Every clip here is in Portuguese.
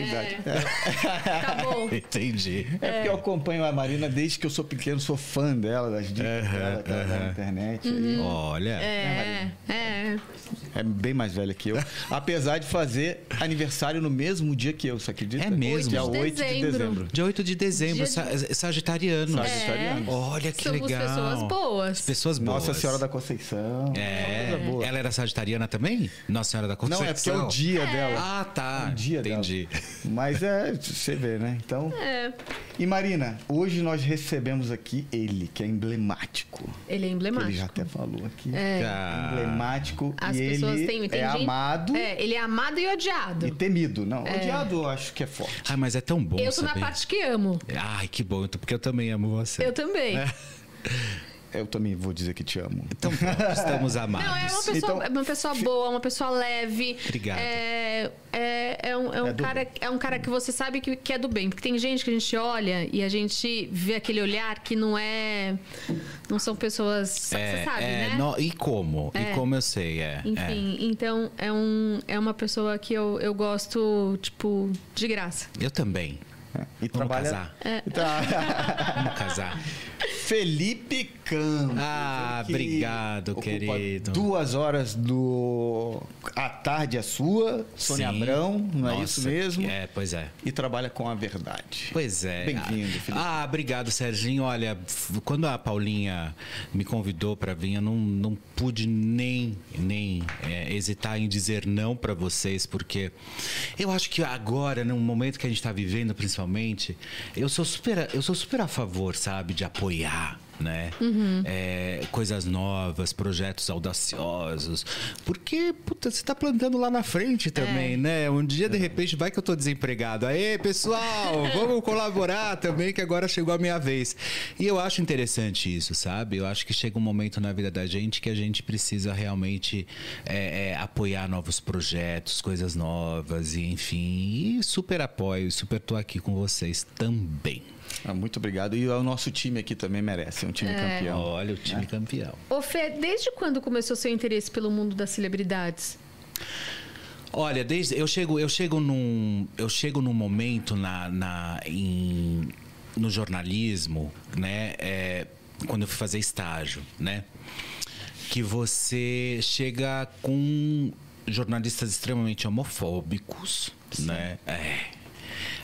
intimidade. É. Tá bom. Entendi. É porque eu acompanho a Marina desde que eu sou pequeno, sou fã dela, das dicas dela, que ela dá aham. na internet. Uhum. Olha. É, é. É bem mais velha que eu. Apesar de fazer aniversário no mesmo dia que eu, você acredita? É mesmo? Dia 8 de 8 de dezembro. dezembro. Dia 8 de dezembro, sa- sagitariano. Sagitariano. Olha que Somos legal. pessoas boas. Pessoas boas. Nossa Senhora da Conceição. É. Coisa boa. Ela era sagitariana também? Nossa Senhora da Conceição. Não, é porque é o dia dela. Ah, tá. É o dia Entendi. dela. Mas é, você vê, né? Então. É. E Marina, hoje nós recebemos aqui ele, que é emblemático. Ele é Ele emblemático. já até falou aqui. É. Tá. Emblemático. As e pessoas ele têm, tem é gente- amado É, ele é amado e odiado. e temido. Não, odiado eu acho que é forte. Ah, mas é tão bom eu tô na saber. parte que amo. Ai, que bom, então, porque eu também amo você. Eu também. Eu também vou dizer que te amo. Então pronto, estamos amados. Não, é uma pessoa, Então, é uma pessoa boa, uma pessoa leve. Obrigado. É, é, é um, é um É cara, é um cara que você sabe que, que é do bem. Porque tem gente que a gente olha e a gente vê aquele olhar que não é. Não são pessoas. você sabe, é, né? no- e como? É. E como eu sei, é. Enfim, então é, um, é uma pessoa que eu, eu gosto, tipo, de graça. é. Eu também. E trabalha. casar. Tá. Vamos casar. Felipe Campos. Ah, que obrigado, querido. Duas horas do. A tarde é sua, Sônia Sim. Abrão, não é Nossa, isso mesmo? É, pois é. E trabalha com a verdade. Pois é. Bem-vindo, Felipe. Ah, obrigado, Serginho. Olha, quando a Paulinha me convidou para vir, eu não, não pude nem, nem é, hesitar em dizer não para vocês, porque eu acho que agora, no momento que a gente está vivendo, principalmente, eu sou super, eu sou super a favor, sabe, de apoiar. Né? É, coisas novas, projetos audaciosos. Porque, puta, você tá plantando lá na frente também, né? Um dia, de repente, vai que eu tô desempregado. Aê, pessoal, vamos colaborar também, que agora chegou a minha vez. E eu acho interessante isso, sabe? Eu acho que chega um momento na vida da gente que a gente precisa realmente é, é, apoiar novos projetos, coisas novas, e enfim. E super apoio, super tô aqui com vocês também. Ah, muito obrigado. E o nosso time aqui também merece, é um time É. campeão. Olha, o time campeão. Ô, Fê, desde quando começou seu interesse pelo mundo das celebridades? Olha, desde eu chego, eu chego num, eu chego num momento na, na em, no jornalismo, né? é, quando eu fui fazer estágio, né? Que você chega com jornalistas extremamente homofóbicos, né? É.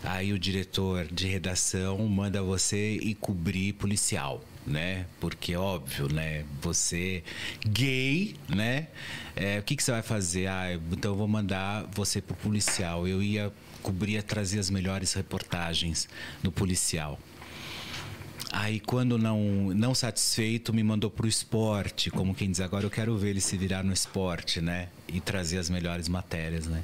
Aí o diretor de redação manda você ir cobrir policial, né? Porque óbvio, né? Você gay, né? É, o que, que você vai fazer? Ah, então eu vou mandar você pro policial. Eu ia cobrir, trazer as melhores reportagens do policial. Aí, quando não, não satisfeito, me mandou pro esporte. Como quem diz, agora eu quero ver ele se virar no esporte, né? E trazer as melhores matérias, né?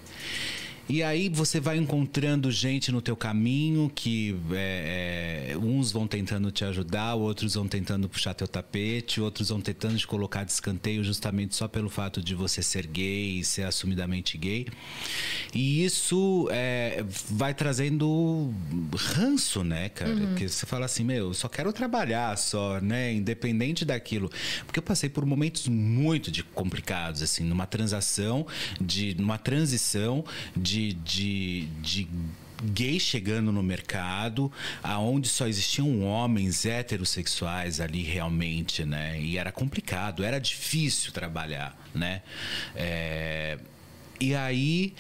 E aí você vai encontrando gente no teu caminho que é, é, uns vão tentando te ajudar, outros vão tentando puxar teu tapete, outros vão tentando te colocar de escanteio justamente só pelo fato de você ser gay e ser assumidamente gay. E isso é, vai trazendo ranço, né, cara? Porque você fala assim, meu, eu só quero trabalhar só, né? Independente daquilo. Porque eu passei por momentos muito de complicados, assim, numa transação, de, numa transição de, de, de gay chegando no mercado, aonde só existiam homens heterossexuais ali realmente, né? E era complicado, era difícil trabalhar, né? É, e aí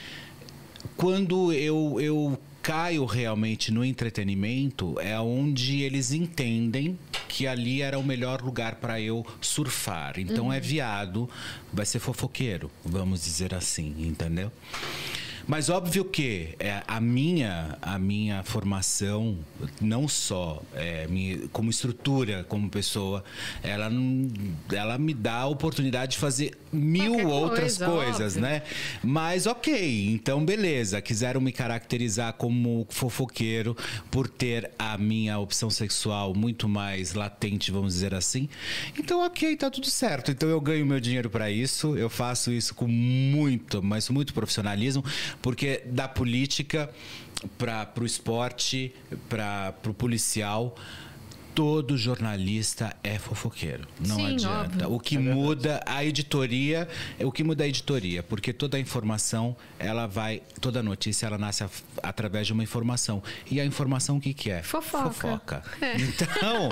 quando eu, eu caio realmente no entretenimento, é onde eles entendem que ali era o melhor lugar para eu surfar. Então é viado, vai ser fofoqueiro, vamos dizer assim, entendeu? Mas óbvio que é, a minha a minha formação não só é, me- como estrutura como pessoa ela ela me dá a oportunidade de fazer mil Qualquer outras coisa, coisas óbvio. né? Mas ok então beleza quiseram me caracterizar como fofoqueiro por ter a minha opção sexual muito mais latente vamos dizer assim. Então ok tá tudo certo. Então eu ganho meu dinheiro para isso eu faço isso com muito mas muito profissionalismo porque da política para o esporte para o policial todo jornalista é fofoqueiro. Não Sim, adianta. óbvio. O que muda a editoria, o que muda a editoria, porque toda a informação, ela vai, toda notícia ela nasce a- através de uma informação. E a informação o que que é? Fofoca. Fofoca. É. Então,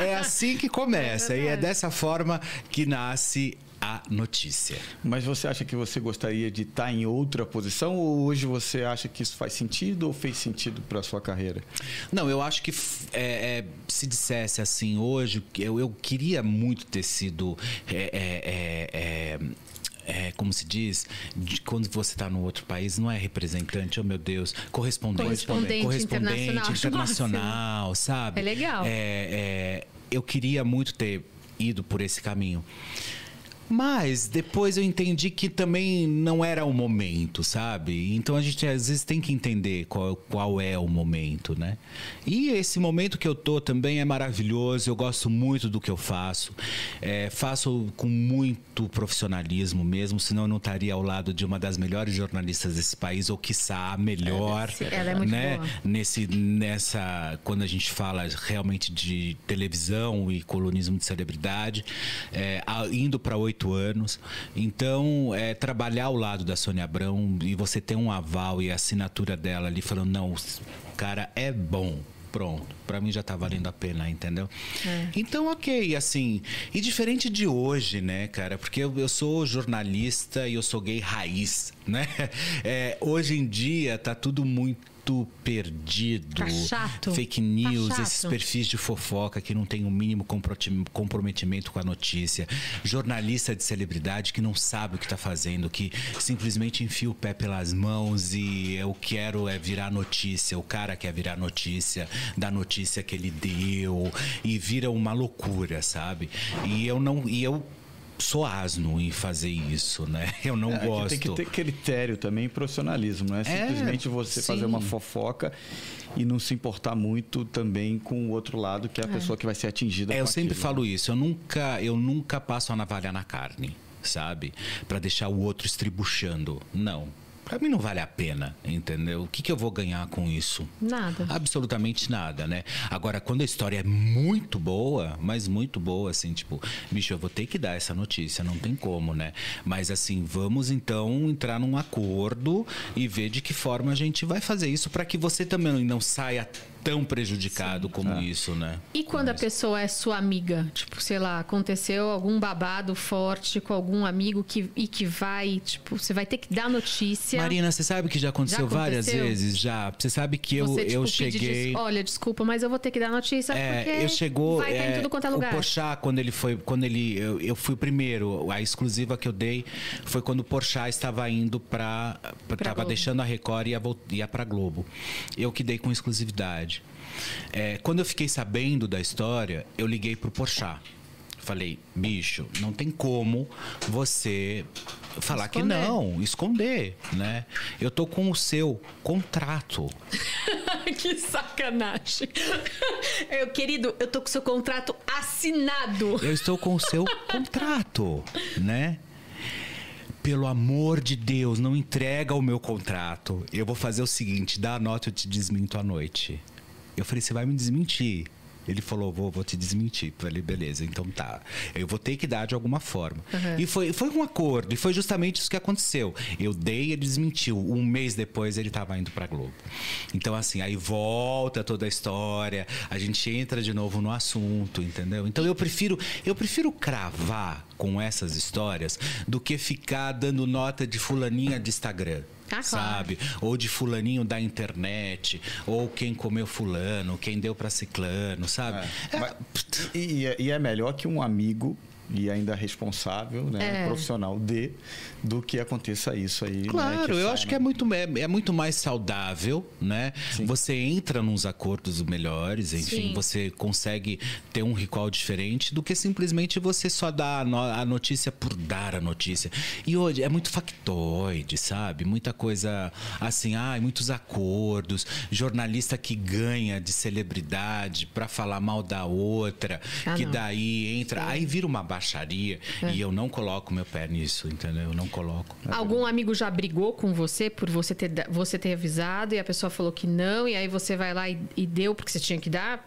é assim que começa É e é dessa forma que nasce a notícia. Mas você acha que você gostaria de estar em outra posição ou hoje você acha que isso faz sentido ou fez sentido para sua carreira? Não, eu acho que é, é, se dissesse assim hoje, eu, eu queria muito ter sido. é, é, é, é, é, como se diz, de quando você está no outro país, não é representante, oh meu Deus, correspondente. Correspondente internacional, acho internacional, sabe? É legal. É, é, eu queria muito ter ido por esse caminho. Mas depois eu entendi que também não era o momento, sabe? Então a gente às vezes tem que entender qual, qual é o momento, né? E esse momento que eu tô também é maravilhoso, eu gosto muito do que eu faço. É, faço com muito profissionalismo mesmo, senão eu não estaria ao lado de uma das melhores jornalistas desse país, ou quiçá a melhor. Ela é muito né? boa. nesse nessa quando a gente fala realmente de televisão e colunismo de celebridade é, indo para oito anos. Então é, trabalhar ao lado da Sônia Abrão e você ter um aval e a assinatura dela ali falando não o cara é bom pronto para mim já tá valendo a pena entendeu? Então ok assim e diferente de hoje né cara porque eu, eu sou jornalista e eu sou gay raiz né? É, hoje em dia tá tudo muito perdido Tá chato. fake Tá news chato. esses perfis de fofoca que não tem o mínimo comproti- comprometimento com a notícia, jornalista de celebridade que não sabe o que está fazendo, que simplesmente enfia o pé pelas mãos e eu quero é virar notícia, o cara quer virar notícia da notícia que ele deu e vira uma loucura, sabe? E eu não e eu sou asno em fazer isso, né? Eu não É, que gosto. Tem que ter critério também e profissionalismo, não é simplesmente você sim. fazer uma fofoca e não se importar muito também com o outro lado, que é a pessoa que vai ser atingida É, eu sempre aquilo, falo né? isso. Eu nunca, eu nunca passo a navalha na carne, sabe? Pra deixar o outro estribuchando. Não. Pra mim não vale a pena, entendeu? O que, que eu vou ganhar com isso? Nada. Absolutamente nada, né? Agora, quando a história é muito boa, mas muito boa, assim, tipo, bicho, eu vou ter que dar essa notícia, não tem como, né? Mas assim, vamos então entrar num acordo e ver de que forma a gente vai fazer isso para que você também não saia tão prejudicado como isso, né? E quando a pessoa é sua amiga? Tipo, sei lá, aconteceu algum babado forte com algum amigo que, e que vai, tipo, você vai ter que dar notícia. Marina, você sabe que já aconteceu, Já várias aconteceu? vezes já. Você sabe que eu, você, tipo, eu cheguei. des- Olha, desculpa, mas eu vou ter que dar notícia É, porque eu chegou. vai estar é, em tudo quanto é lugar. O Porchat, quando ele foi. Quando ele. Eu, eu fui o primeiro. A exclusiva que eu dei foi quando o Porchat estava indo pra. pra tava Globo. deixando a Record e ia, ia pra Globo. Eu que dei com exclusividade. É, quando eu fiquei sabendo da história, eu liguei pro Porchat. Falei, bicho, não tem como você falar que Esconder. não, esconder, né? Eu tô com o seu contrato. que sacanagem. Eu, querido, eu tô com seu contrato assinado. Eu estou com o seu contrato, né? Pelo amor de Deus, não entrega o meu contrato. Eu vou fazer o seguinte: dá a nota, eu te desminto à noite. Eu falei, você vai me desmentir. Ele falou, vou, vou te desmentir. Eu Falei, beleza, então tá. Eu vou ter que dar de alguma forma. Uhum. E foi, foi um acordo, e foi justamente isso que aconteceu. Eu dei, ele desmentiu. Um mês depois ele estava indo pra Globo. Então, assim, aí volta toda a história, a gente entra de novo no assunto, entendeu? Então eu prefiro, eu prefiro cravar com essas histórias do que ficar dando nota de fulaninha de Instagram. Ah, claro. sabe? Ou de fulaninho da internet, ou quem comeu fulano, quem deu pra ciclano, sabe? É, mas- e, é- e é melhor que um amigo e ainda responsável, né, É. profissional de, do que aconteça isso aí. né, Claro, eu sai, acho né? que é muito, é, é muito mais saudável, né? Sim. Você entra nos acordos melhores, enfim, Sim. você consegue ter um recall diferente do que simplesmente você só dar a, no- a notícia por dar a notícia. E hoje é muito factoide, sabe? Muita coisa assim, ai, muitos acordos, jornalista que ganha de celebridade pra falar mal da outra, Ah, que não. daí entra, aí vira uma baixaria e eu não coloco meu pé nisso, entendeu? Eu não coloco. Algum amigo já brigou com você por você ter, você ter avisado e a pessoa falou que não, e aí você vai lá e, e deu porque você tinha que dar?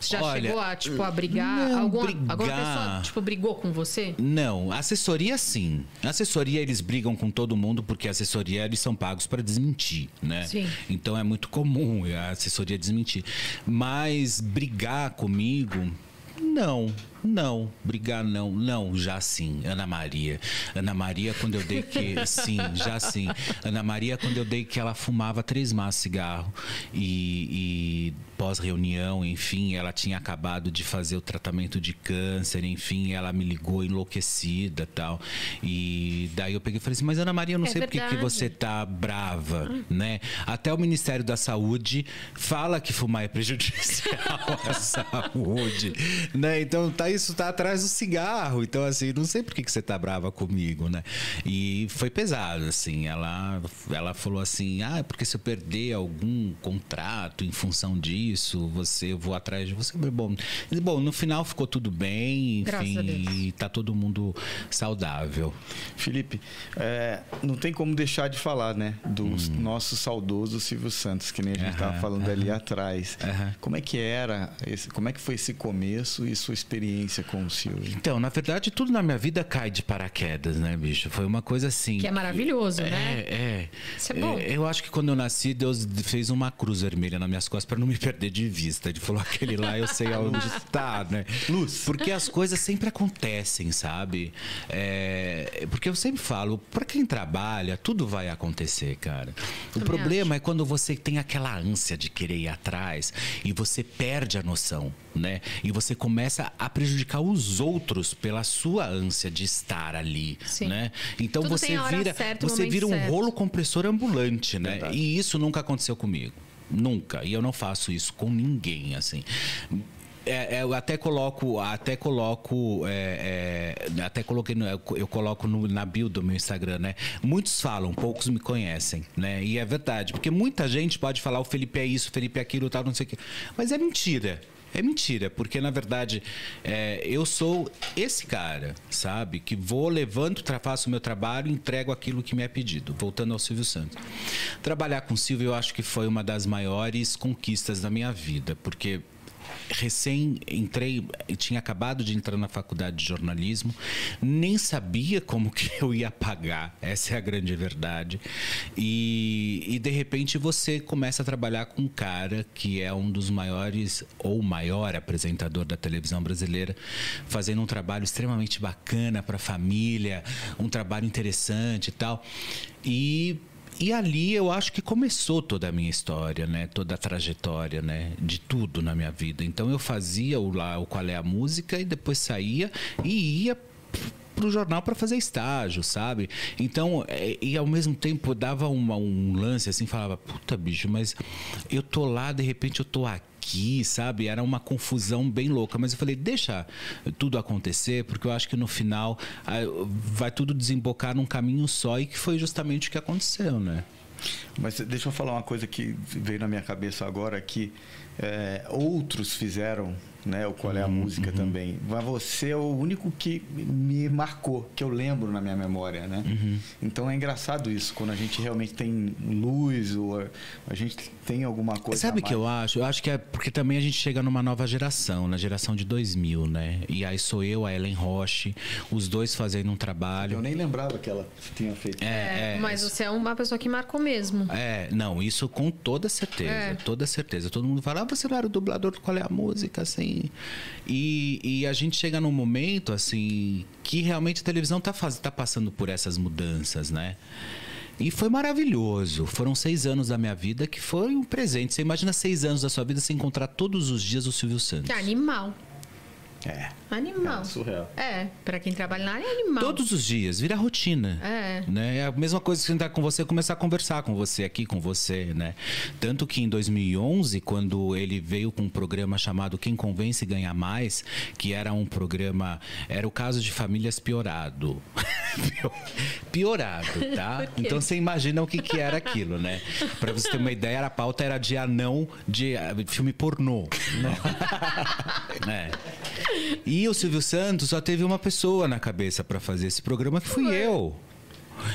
Você já Olha, chegou a, tipo, a brigar? não, alguma, brigar. alguma pessoa, tipo, brigou com você? Não, assessoria sim. Assessoria eles brigam com todo mundo porque assessoria eles são pagos para desmentir, né? Sim. Então é muito comum a assessoria desmentir. Mas brigar comigo, não. Não, brigar não, não, já sim, Ana Maria. Ana Maria, quando eu dei que. Sim, já sim. Ana Maria, quando eu dei que ela fumava três maços de cigarro e, e pós-reunião, enfim, ela tinha acabado de fazer o tratamento de câncer, enfim, ela me ligou enlouquecida tal. E daí eu peguei e falei assim, mas Ana Maria, eu não É sei por que que verdade. você tá brava, né? Até o Ministério da Saúde fala que fumar é prejudicial à saúde, né? Então tá isso tá atrás do cigarro. Então assim, não sei por que que você tá brava comigo, né? E foi pesado assim. Ela ela falou assim: "Ah, é porque se eu perder algum contrato em função disso, você eu vou atrás de você". Bom, bom, no final ficou tudo bem, enfim, e tá todo mundo saudável. Felipe, é, não tem como deixar de falar, né? Do nosso saudoso Silvio Santos, que nem a gente Hum. Estava falando ali atrás. Aham. Como é que era, esse, como é que foi esse começo e sua experiência com o Silvio? Então, na verdade, tudo na minha vida cai de paraquedas, né, bicho? Foi uma coisa assim. Que é maravilhoso, É, né? é. Isso é bom. Eu acho que quando eu nasci, Deus fez uma cruz vermelha nas minhas costas para não me perder de vista. Ele falou: aquele lá eu sei aonde está, né? Luz. Porque as coisas sempre acontecem, sabe? É, porque eu sempre falo: para quem trabalha, tudo vai acontecer, cara. O Também problema é quando você tem aquela ânsia de querer ir atrás e você perde a noção, né? E você começa a prejudicar os outros pela sua ânsia de estar ali, Sim. né? Então Tudo você vira, certa, o você vira um certo. rolo compressor ambulante, né? Verdade. E isso nunca aconteceu comigo. Nunca. E eu não faço isso com ninguém, assim. É, é, eu até coloco, até coloco, é, é, até coloquei, no- eu coloco no- na bio do meu Instagram, né? Muitos falam, poucos me conhecem, né? E é verdade, porque muita gente pode falar o Felipe é isso, o Felipe é aquilo, tal, não sei o quê. Mas é mentira. É mentira, porque na verdade é, eu sou esse cara, sabe? Que vou, levanto, faço o meu trabalho, entrego aquilo que me é pedido. Voltando ao Silvio Santos. Trabalhar com o Silvio eu acho que foi uma das maiores conquistas da minha vida, porque recém entrei, tinha acabado de entrar na faculdade de jornalismo, nem sabia como que eu ia pagar, essa é a grande verdade. E, e de repente você começa a trabalhar com um cara que é um dos maiores ou maior apresentador da televisão brasileira, fazendo um trabalho extremamente bacana para a família, um trabalho interessante e tal. E e ali eu acho que começou toda a minha história, né? Toda a trajetória, né? De tudo na minha vida. Então eu fazia o lá o qual é a música e depois saía e ia pro jornal para fazer estágio, sabe? Então, é, e ao mesmo tempo dava uma- um lance assim, falava, puta bicho, mas eu tô lá, de repente eu tô aqui, sabe? Era uma confusão bem louca, mas eu falei, deixa tudo acontecer, porque eu acho que no final ah, vai tudo desembocar num caminho só e que foi justamente o que aconteceu, né? Mas deixa eu falar uma coisa que veio na minha cabeça agora que é, outros fizeram, né? O qual é a música também. Mas você é o único que me marcou, que eu lembro na minha memória, né? Então é engraçado isso quando a gente realmente tem luz ou a, a gente tem alguma coisa. Sabe o que eu acho? Eu acho que é porque também a gente chega numa nova geração, na geração de 2000, né? E aí sou eu, a Ellen Roche, os dois fazendo um trabalho. Eu nem lembrava que ela tinha feito. É, é, mas você é uma pessoa que marcou mesmo. É, não, isso com toda certeza, É. toda certeza. Todo mundo fala, ah, você não era o dublador do Qual é a Música, assim. E, e a gente chega num momento, assim, que realmente a televisão tá, faz, tá passando por essas mudanças, né? E foi maravilhoso. Foram seis anos da minha vida que foi um presente. Você imagina seis anos da sua vida sem encontrar todos os dias o Silvio Santos. Animal. É. Animal. É, surreal. É, pra quem trabalha na área é animal. Todos os dias, vira rotina. É. Né? É a mesma coisa que sentar com você e começar a conversar com você aqui, com você, né? Tanto que em 2011, quando ele veio com um programa chamado Quem Convence Ganha Mais, que era um programa, era o caso de famílias piorado. piorado, tá? Então você imagina o que, que era aquilo, né? Pra você ter uma ideia, a pauta era de anão de ah, filme pornô. Né? É. E o Silvio Santos só teve uma pessoa na cabeça pra fazer esse programa, que fui eu.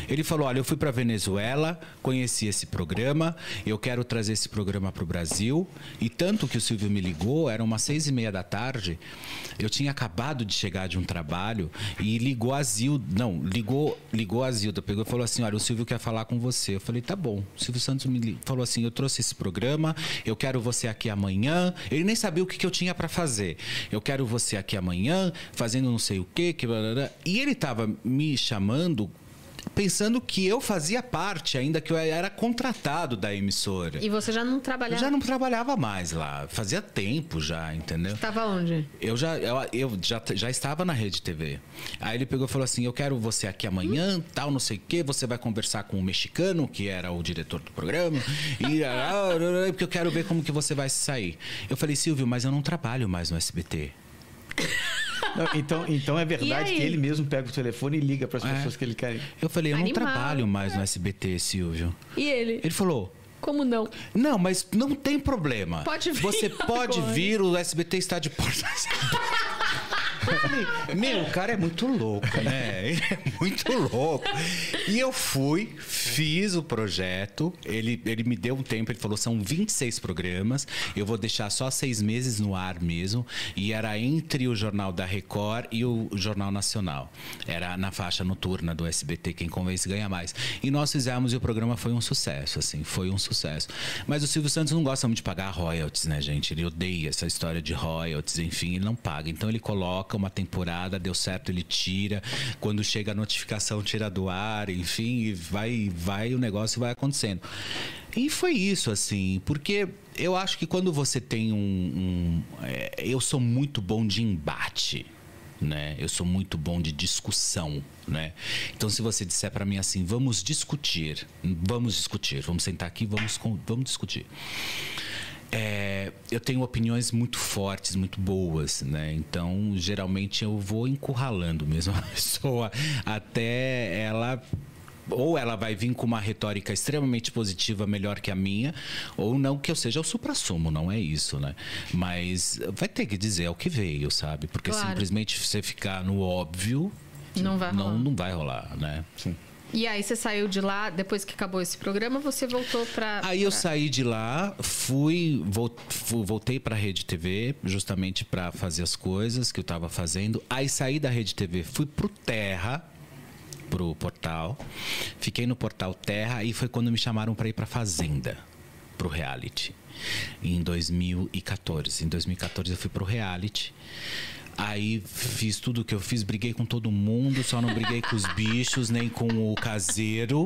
Ele falou: Olha, eu fui para Venezuela, conheci esse programa, eu quero trazer esse programa para o Brasil. E tanto que o Silvio me ligou, eram umas seis e meia da tarde. Eu tinha acabado de chegar de um trabalho e ligou a Zilda. Não, ligou, ligou a Zilda, pegou e falou assim: Olha, o Silvio quer falar com você. Eu falei: Tá bom. O Silvio Santos me falou assim: Eu trouxe esse programa, eu quero você aqui amanhã. Ele nem sabia o que, que eu tinha para fazer. Eu quero você aqui amanhã, fazendo não sei o quê. Que... E ele estava me chamando pensando que eu fazia parte, ainda que eu era contratado da emissora. E você já não trabalhava? Eu já não trabalhava mais lá. Fazia tempo já, entendeu? Estava onde? Eu já, eu, eu, já, já estava na Rede TV. Aí ele pegou e falou assim: Eu quero você aqui amanhã, hum. tal, não sei o quê. Você vai conversar com o mexicano, que era o diretor do programa. e, ah, porque eu quero ver como que você vai sair. Eu falei, Silvio, mas eu não trabalho mais no SBT. Não, então, então é verdade que ele mesmo pega o telefone e liga para as é. pessoas que ele quer. Eu falei, eu Animal. não trabalho mais no SBT, Silvio. E ele? Ele falou. Como não? Não, mas não tem problema. Pode vir. Você pode agora. vir, o SBT está de portas. Falei, meu, o cara é muito louco, né? Ele é muito louco. E eu fui, fiz o projeto, ele, ele me deu um tempo, ele falou, são 26 programas, eu vou deixar só seis meses no ar mesmo. E era entre o Jornal da Record e o Jornal Nacional. Era na faixa noturna do SBT, quem convence ganha mais. E nós fizemos e o programa foi um sucesso, assim, foi um sucesso. Mas o Silvio Santos não gosta muito de pagar royalties, né, gente? Ele odeia essa história de royalties, enfim, ele não paga. Então ele coloca uma temporada, deu certo, ele tira. Quando chega a notificação, tira do ar, enfim, vai, vai, o negócio vai acontecendo. E foi isso, assim, porque eu acho que quando você tem um. um é, eu sou muito bom de embate. Né? Eu sou muito bom de discussão, né? Então, se você disser para mim assim, vamos discutir, vamos discutir, vamos sentar aqui, vamos, vamos discutir é, eu tenho opiniões muito fortes, muito boas, né? Então, geralmente eu vou encurralando mesmo a pessoa até ela ou ela vai vir com uma retórica extremamente positiva, melhor que a minha, ou não que eu seja o supra-sumo, não é isso, né? Mas vai ter que dizer o que veio, sabe? Porque claro. simplesmente você ficar no óbvio, não vai rolar, não, não vai rolar né? Sim. E aí você saiu de lá, depois que acabou esse programa, você voltou para Aí eu saí de lá, fui, voltei para a Rede TV, justamente para fazer as coisas que eu estava fazendo. Aí saí da Rede TV, fui pro Terra, pro portal. Fiquei no portal Terra e foi quando me chamaram para ir para Fazenda, pro reality. Em 2014. Em 2014 eu fui pro reality. Aí fiz tudo o que eu fiz, briguei com todo mundo, só não briguei com os bichos, nem com o caseiro.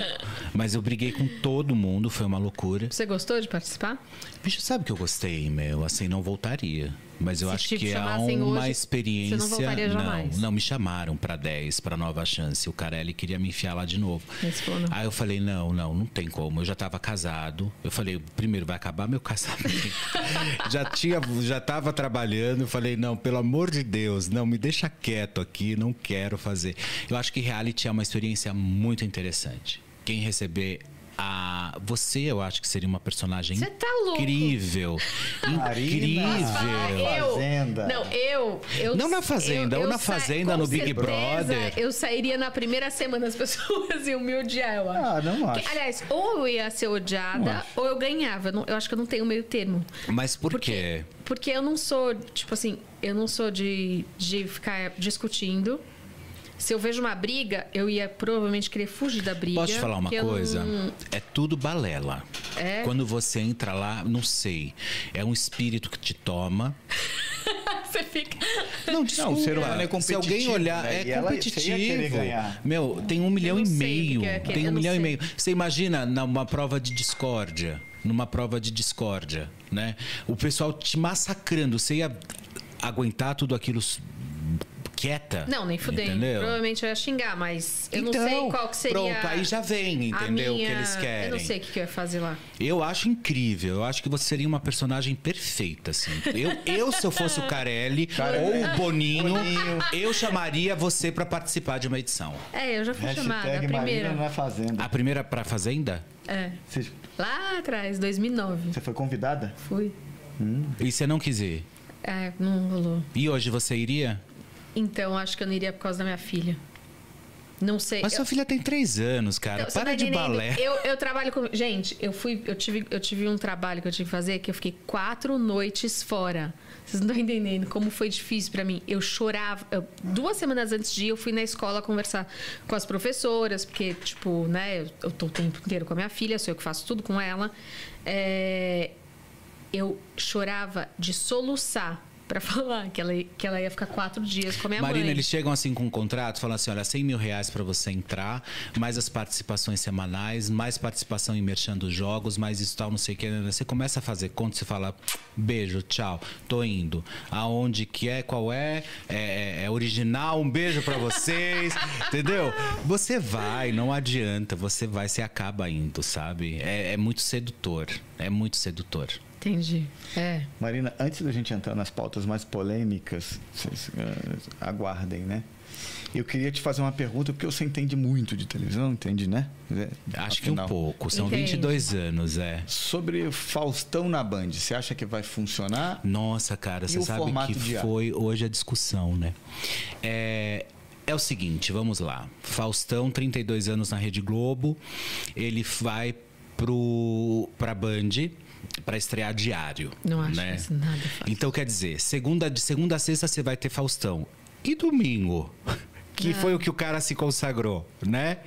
Mas eu briguei com todo mundo, foi uma loucura. Você gostou de participar? Bicho, sabe que eu gostei, meu? Assim, não voltaria. Mas eu Se acho que é uma hoje, experiência. Não. Não, não me chamaram para 10, para nova chance. O Carelli queria me enfiar lá de novo. Aí eu falei: não, não, não tem como. Eu já estava casado. Eu falei: primeiro vai acabar meu casamento. já tinha, já estava trabalhando. Eu falei: não, pelo amor de Deus, não, me deixa quieto aqui, não quero fazer. Eu acho que reality é uma experiência muito interessante. Quem receber a você eu acho que seria uma personagem tá incrível. Incrível. Eu, fazenda. Não eu, eu não na fazenda eu, ou na fazenda no Big Brother. eu sairia na primeira semana as pessoas iam me odiar eu acho ah não acho. que, aliás ou eu ia ser odiada ou eu ganhava. Eu, não, eu acho que eu não tenho meio termo. Mas por porque, quê? porque eu não sou tipo assim eu não sou de, de ficar discutindo se eu vejo uma briga, eu ia provavelmente querer fugir da briga. Posso te falar uma coisa? Não... É tudo balela. É? Quando você entra lá, não sei. É um espírito que te toma. você fica. Não, desculpa. Não, o ser humano é competitivo. Se alguém olhar, né? é competitivo. Meu, tem um milhão e meio. Que é, que é. Tem um milhão sei. e meio. Você imagina numa prova de discórdia. Numa prova de discórdia, né? O pessoal te massacrando. Você ia aguentar tudo aquilo quieta. Não, nem fudei. Entendeu? Provavelmente eu ia xingar, mas eu então, não sei qual que seria. Pronto, aí já vem, entendeu? Minha... O que eles querem. Eu não sei o que eu ia fazer lá. Eu acho incrível. Eu acho que você seria uma personagem perfeita, assim. Eu, eu se eu fosse o Carelli ou o Boninho, Boninho, eu chamaria você para participar de uma edição. É, eu já fui Hashtag chamada. A primeira. Na fazenda. A primeira pra Fazenda? É. Você... Lá atrás, 2009. Você foi convidada? Fui. Hum. E você não quis ir? É, não rolou. E hoje você iria? Então, acho que eu não iria por causa da minha filha. Não sei. Mas eu, sua filha tem três anos, cara. Então, Para tá de balé. Eu, eu trabalho com. Gente, eu fui. Eu tive, eu tive um trabalho que eu tive que fazer que eu fiquei quatro noites fora. Vocês não estão entendendo como foi difícil pra mim. Eu chorava. eu- duas semanas antes de ir, eu fui na escola conversar com as professoras, porque, tipo, né, eu, eu tô o tempo inteiro com a minha filha, sou eu que faço tudo com ela. É, eu chorava de soluçar pra falar que ela, que ela ia ficar quatro dias com a minha Marina, mãe. eles chegam assim com um contrato, falam assim: olha, 100 mil reais pra você entrar, mais as participações semanais, mais participação em merchan dos jogos, mais isso tal, não sei o que. Você começa a fazer conta, você fala: beijo, tchau, tô indo. Aonde que é, qual é? É, é original, um beijo pra vocês, entendeu? Você vai, não adianta, você vai, você acaba indo, sabe? É, é muito sedutor, é muito sedutor. Entendi. É. Marina, antes da gente entrar nas pautas mais polêmicas, vocês eh, aguardem, né? Eu queria te fazer uma pergunta, porque você entende muito de televisão, entende, né? É, Acho que um afinal. pouco, são Entende. 22 anos, é. Sobre Faustão na Band, você acha que vai funcionar? Nossa, cara, E você o sabe que foi hoje a discussão, né? É, é o seguinte, vamos lá. Faustão, 32 anos na Rede Globo, ele vai pro pra Band para estrear diário. Não acho né? isso nada fácil. Então quer dizer, segunda de segunda a sexta você vai ter Faustão. E domingo, que É. foi o que o cara se consagrou, né?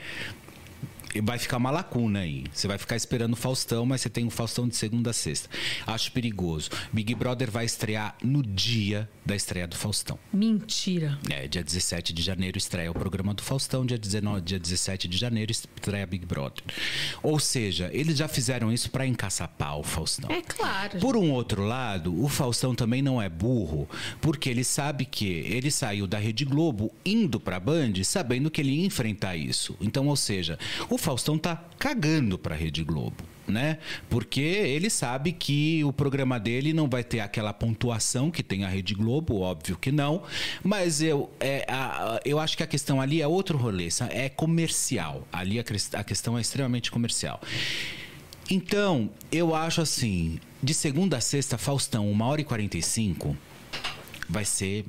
E vai ficar uma lacuna aí. Você vai ficar esperando o Faustão, mas você tem o Faustão de segunda a sexta. Acho perigoso. Big Brother vai estrear no dia da estreia do Faustão. Mentira. É, dia 17 de janeiro estreia o programa do Faustão, dia 19, dia 17 de janeiro estreia Big Brother. Ou seja, eles já fizeram isso para encaçapar o Faustão. É claro. Por um outro lado, o Faustão também não é burro, porque ele sabe que ele saiu da Rede Globo indo pra Band sabendo que ele ia enfrentar isso. Então, ou seja, o Faustão tá cagando pra Rede Globo. Né? Porque ele sabe que o programa dele não vai ter aquela pontuação que tem a Rede Globo, óbvio que não. Mas eu, é, a- eu acho que a questão ali é outro rolê, é comercial. Ali a, a questão é extremamente comercial. Então, eu acho assim, de segunda a sexta, Faustão, 1 hora e 45, vai ser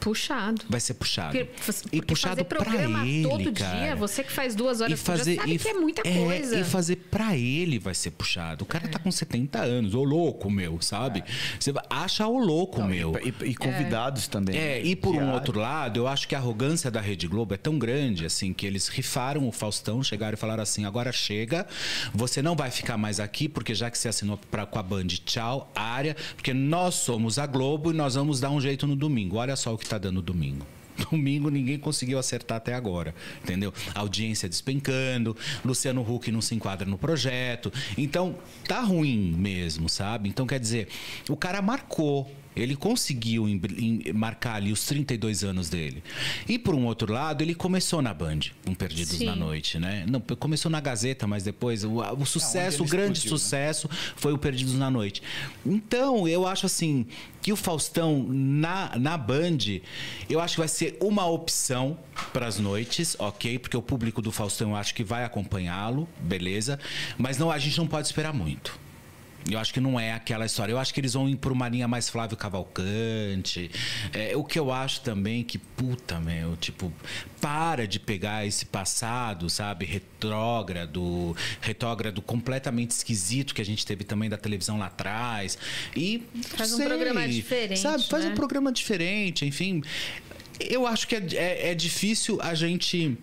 Puxado. vai ser puxado. Porque, porque e puxado fazer programa pra ele, todo cara. dia, você que faz duas horas e fazer por dia, sabe e, que é muita é, coisa. e fazer pra ele vai ser puxado. O cara tá com 70 anos, ô louco, meu, sabe? Você vai- acha o louco, Não, meu. E, e- convidados também. É, e por um outro lado, eu acho que a arrogância da Rede Globo é tão grande, assim, que eles rifaram o Faustão, chegaram e falaram assim: agora chega, você não vai ficar mais aqui, porque já que você assinou pra, com a Band, tchau, área, porque nós somos a Globo e nós vamos dar um jeito no domingo. Olha só o que tá dando domingo. Domingo ninguém conseguiu acertar até agora, entendeu? Audiência despencando, Luciano Huck não se enquadra no projeto. Então, tá ruim mesmo, sabe? Então, quer dizer, o cara marcou. Ele conseguiu em- em- marcar ali os 32 anos dele. E por um outro lado, ele começou na Band, com Perdidos Sim. na Noite, né? Não, começou na Gazeta, mas depois o, o sucesso, o grande explodiu, né? sucesso foi o Perdidos na Noite. Então, eu acho assim que o Faustão na, na Band, eu acho que vai ser uma opção para as noites, ok? Porque o público do Faustão eu acho que vai acompanhá-lo, beleza? Mas não, a gente não pode esperar muito. Eu acho que não é aquela história. Eu acho que eles vão ir por uma linha mais Flávio Cavalcante. É, o que eu acho também que, puta, meu, tipo, para de pegar esse passado, sabe, retrógrado, retrógrado completamente esquisito que a gente teve também da televisão lá atrás. E. Faz um sei, programa diferente, Sabe, faz né? um programa diferente, enfim. Eu acho que é, é- é difícil a gente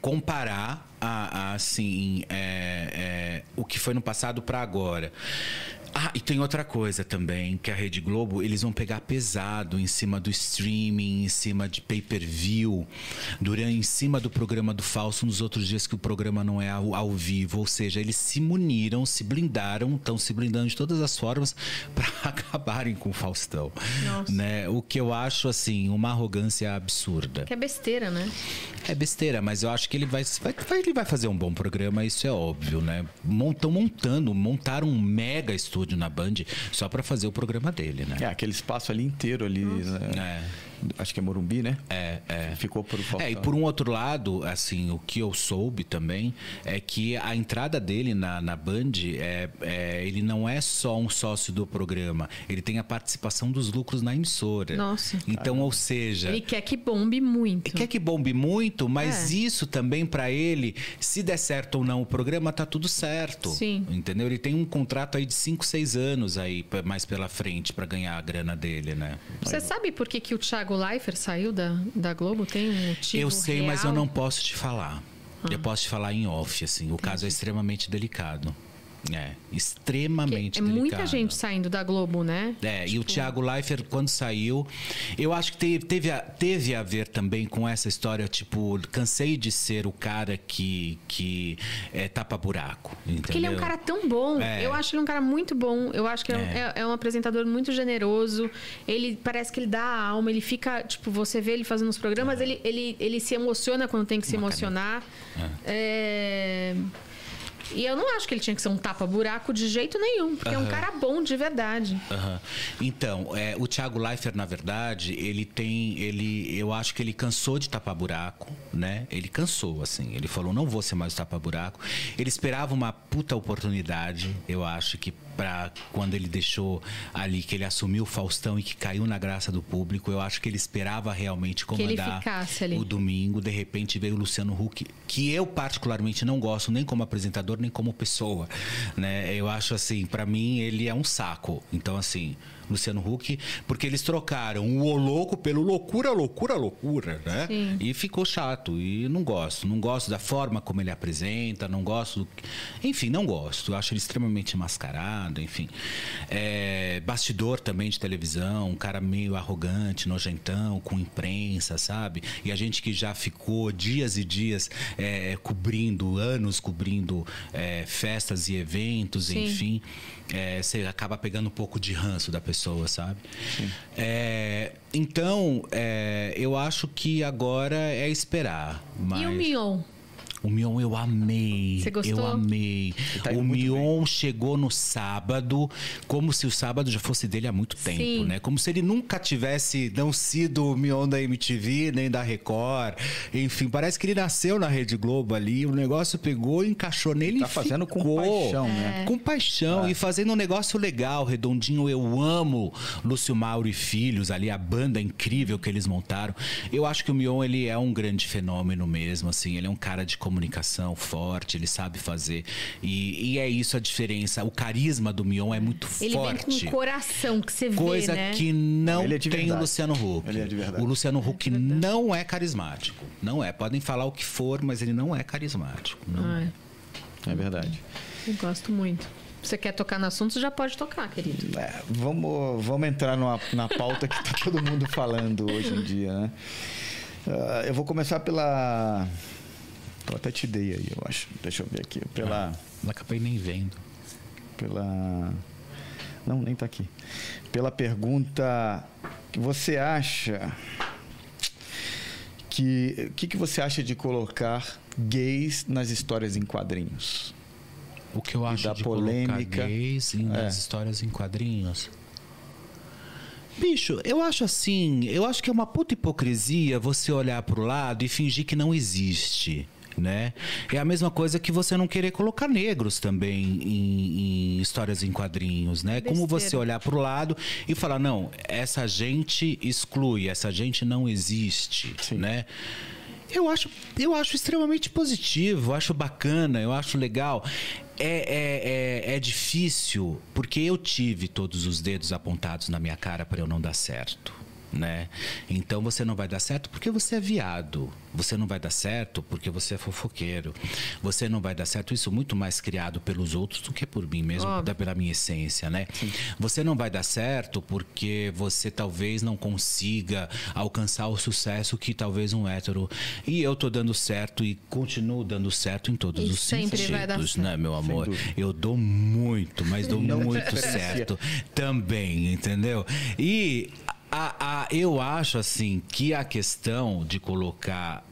comparar a, a, assim é, é, o que foi no passado para agora. Ah, e tem outra coisa também, que a Rede Globo, eles vão pegar pesado em cima do streaming, em cima de pay-per-view, durante em cima do programa do Falso nos outros dias que o programa não é ao, ao vivo, ou seja, eles se muniram, se blindaram, estão se blindando de todas as formas para acabarem com o Faustão, Nossa. né? O que eu acho assim, uma arrogância absurda. Que é besteira, né? É besteira, mas eu acho que ele vai, vai- ele vai fazer um bom programa, isso é óbvio, né? Estão montando, montaram um mega estúdio na Band só pra fazer o programa dele, né? É, aquele espaço ali inteiro ali. né? É. Acho que é Morumbi, né? É, é. Ficou por Faustão. É, e por um outro lado, assim, o que eu soube também é que a entrada dele na, na Band, é, é, ele não é só um sócio do programa, ele tem a participação dos lucros na emissora. Nossa. Então, ou seja. Ele quer que bombe muito. Ele quer que bombe muito, mas É. isso também pra ele, se der certo ou não o programa, tá tudo certo. Sim. Entendeu? Ele tem um contrato aí de 5, 6 anos aí mais pela frente pra ganhar a grana dele, né? Você sabe por que, que o Thiago Leifert saiu da, da Globo? Tem um motivo eu sei, mas eu real? não posso te falar. Eu posso te falar em off, assim. O caso é extremamente delicado. É, extremamente É delicado. muita gente saindo da Globo, né? É, e o Thiago Leifert, quando saiu, eu acho que teve, teve, a, teve a ver também com essa história, tipo, cansei de ser o cara que, que é, tapa buraco. Entendeu? Porque ele é um cara tão bom. É. Eu acho ele um cara muito bom. Eu acho que é, um- É. é- é um apresentador muito generoso. Ele parece que ele dá a alma. Ele fica, tipo, você vê ele fazendo os programas, ele, ele, ele se emociona quando tem que se Uma emocionar. É, E eu não acho que ele tinha que ser um tapa-buraco de jeito nenhum, porque é um cara bom de verdade. Então, é, o Thiago Leifert, na verdade, ele tem. ele Eu acho que ele cansou de tapar buraco, né? Ele cansou, assim. Ele falou, não vou ser mais tapar buraco. Ele esperava uma puta oportunidade, eu acho que para quando ele deixou ali, que ele assumiu o Faustão e que caiu na graça do público, eu acho que ele esperava realmente comandar o domingo. De repente veio o Luciano Huck, que eu particularmente não gosto nem como apresentador nem como pessoa, né? Eu acho assim, pra mim ele é um saco. Então assim, Luciano Huck, porque eles trocaram o O louco pelo loucura, loucura, loucura, né? Sim. E ficou chato e não gosto, não gosto da forma como ele apresenta, não gosto, do... enfim, não gosto. Acho ele extremamente mascarado, enfim. É, bastidor também de televisão, um cara meio arrogante, nojentão, com imprensa, sabe? E a gente que já ficou dias e dias é, cobrindo, anos cobrindo é, festas e eventos, Sim. enfim, é, você acaba pegando um pouco de ranço da pessoa, sabe? É, então, é, eu acho que agora é esperar. Mas... E o Mion? O Mion eu amei. Você gostou? Eu amei. tá o Mion chegou no sábado, como se o sábado já fosse dele há muito tempo, Sim. né? Como se ele nunca tivesse não sido o Mion da MTV, nem da Record. Enfim, parece que ele nasceu na Rede Globo ali, o negócio pegou, encaixou nele Tá e fazendo com ficou. paixão, né? É. Com paixão e fazendo um negócio legal, redondinho. Eu amo Lúcio Mauro e Filhos, ali a banda incrível que eles montaram. Eu acho que o Mion ele é um grande fenômeno mesmo, assim. Ele é um cara de comunicação forte, ele sabe fazer. E, e é isso a diferença. O carisma do Mion é muito Ele forte. vem com um coração que você Coisa vê, né? que não Ele é de tem o. Luciano Huck. Ele é de verdade. O Luciano Huck não é carismático. Não é. Podem falar o que for, mas ele não é carismático. Não Ai, É verdade. eu gosto muito. Você quer tocar no assunto, você já pode tocar, querido. É, vamos, vamos entrar numa, na pauta que tá todo mundo falando hoje em dia, né? Ah, eu vou começar pela. Eu até te dei aí, eu acho. Deixa eu ver aqui. Pela. Não acabei nem vendo. Pela. Não, nem tá aqui. Pela pergunta que você acha que o que, que você acha de colocar gays nas histórias em quadrinhos? O que eu acho da de polêmica. colocar gays em, É. nas histórias em quadrinhos. Bicho, eu acho assim, eu acho que é uma puta hipocrisia você olhar pro lado e fingir que não existe. Né? É a mesma coisa que você não querer colocar negros também em, em histórias em quadrinhos, né? Como você Besteira. olhar pro lado e falar, não, essa gente exclui, essa gente não existe, Sim. né? Eu acho, eu acho extremamente positivo, eu acho bacana, eu acho legal. É, é, é, é difícil, porque eu tive todos os dedos apontados na minha cara para eu não dar certo. Né? Então você não vai dar certo porque você é viado. Você não vai dar certo porque você é fofoqueiro. Você não vai dar certo, isso muito mais criado pelos outros do que por mim mesmo, Óbvio. pela minha essência, né? Você não vai dar certo porque você talvez não consiga alcançar o sucesso que talvez um hétero. E eu tô dando certo e continuo dando certo em todos E os sempre sentidos, vai dar né, certo. meu amor? Eu dou muito, mas dou muito certo também, entendeu? E a, a- eu acho assim que a questão de colocar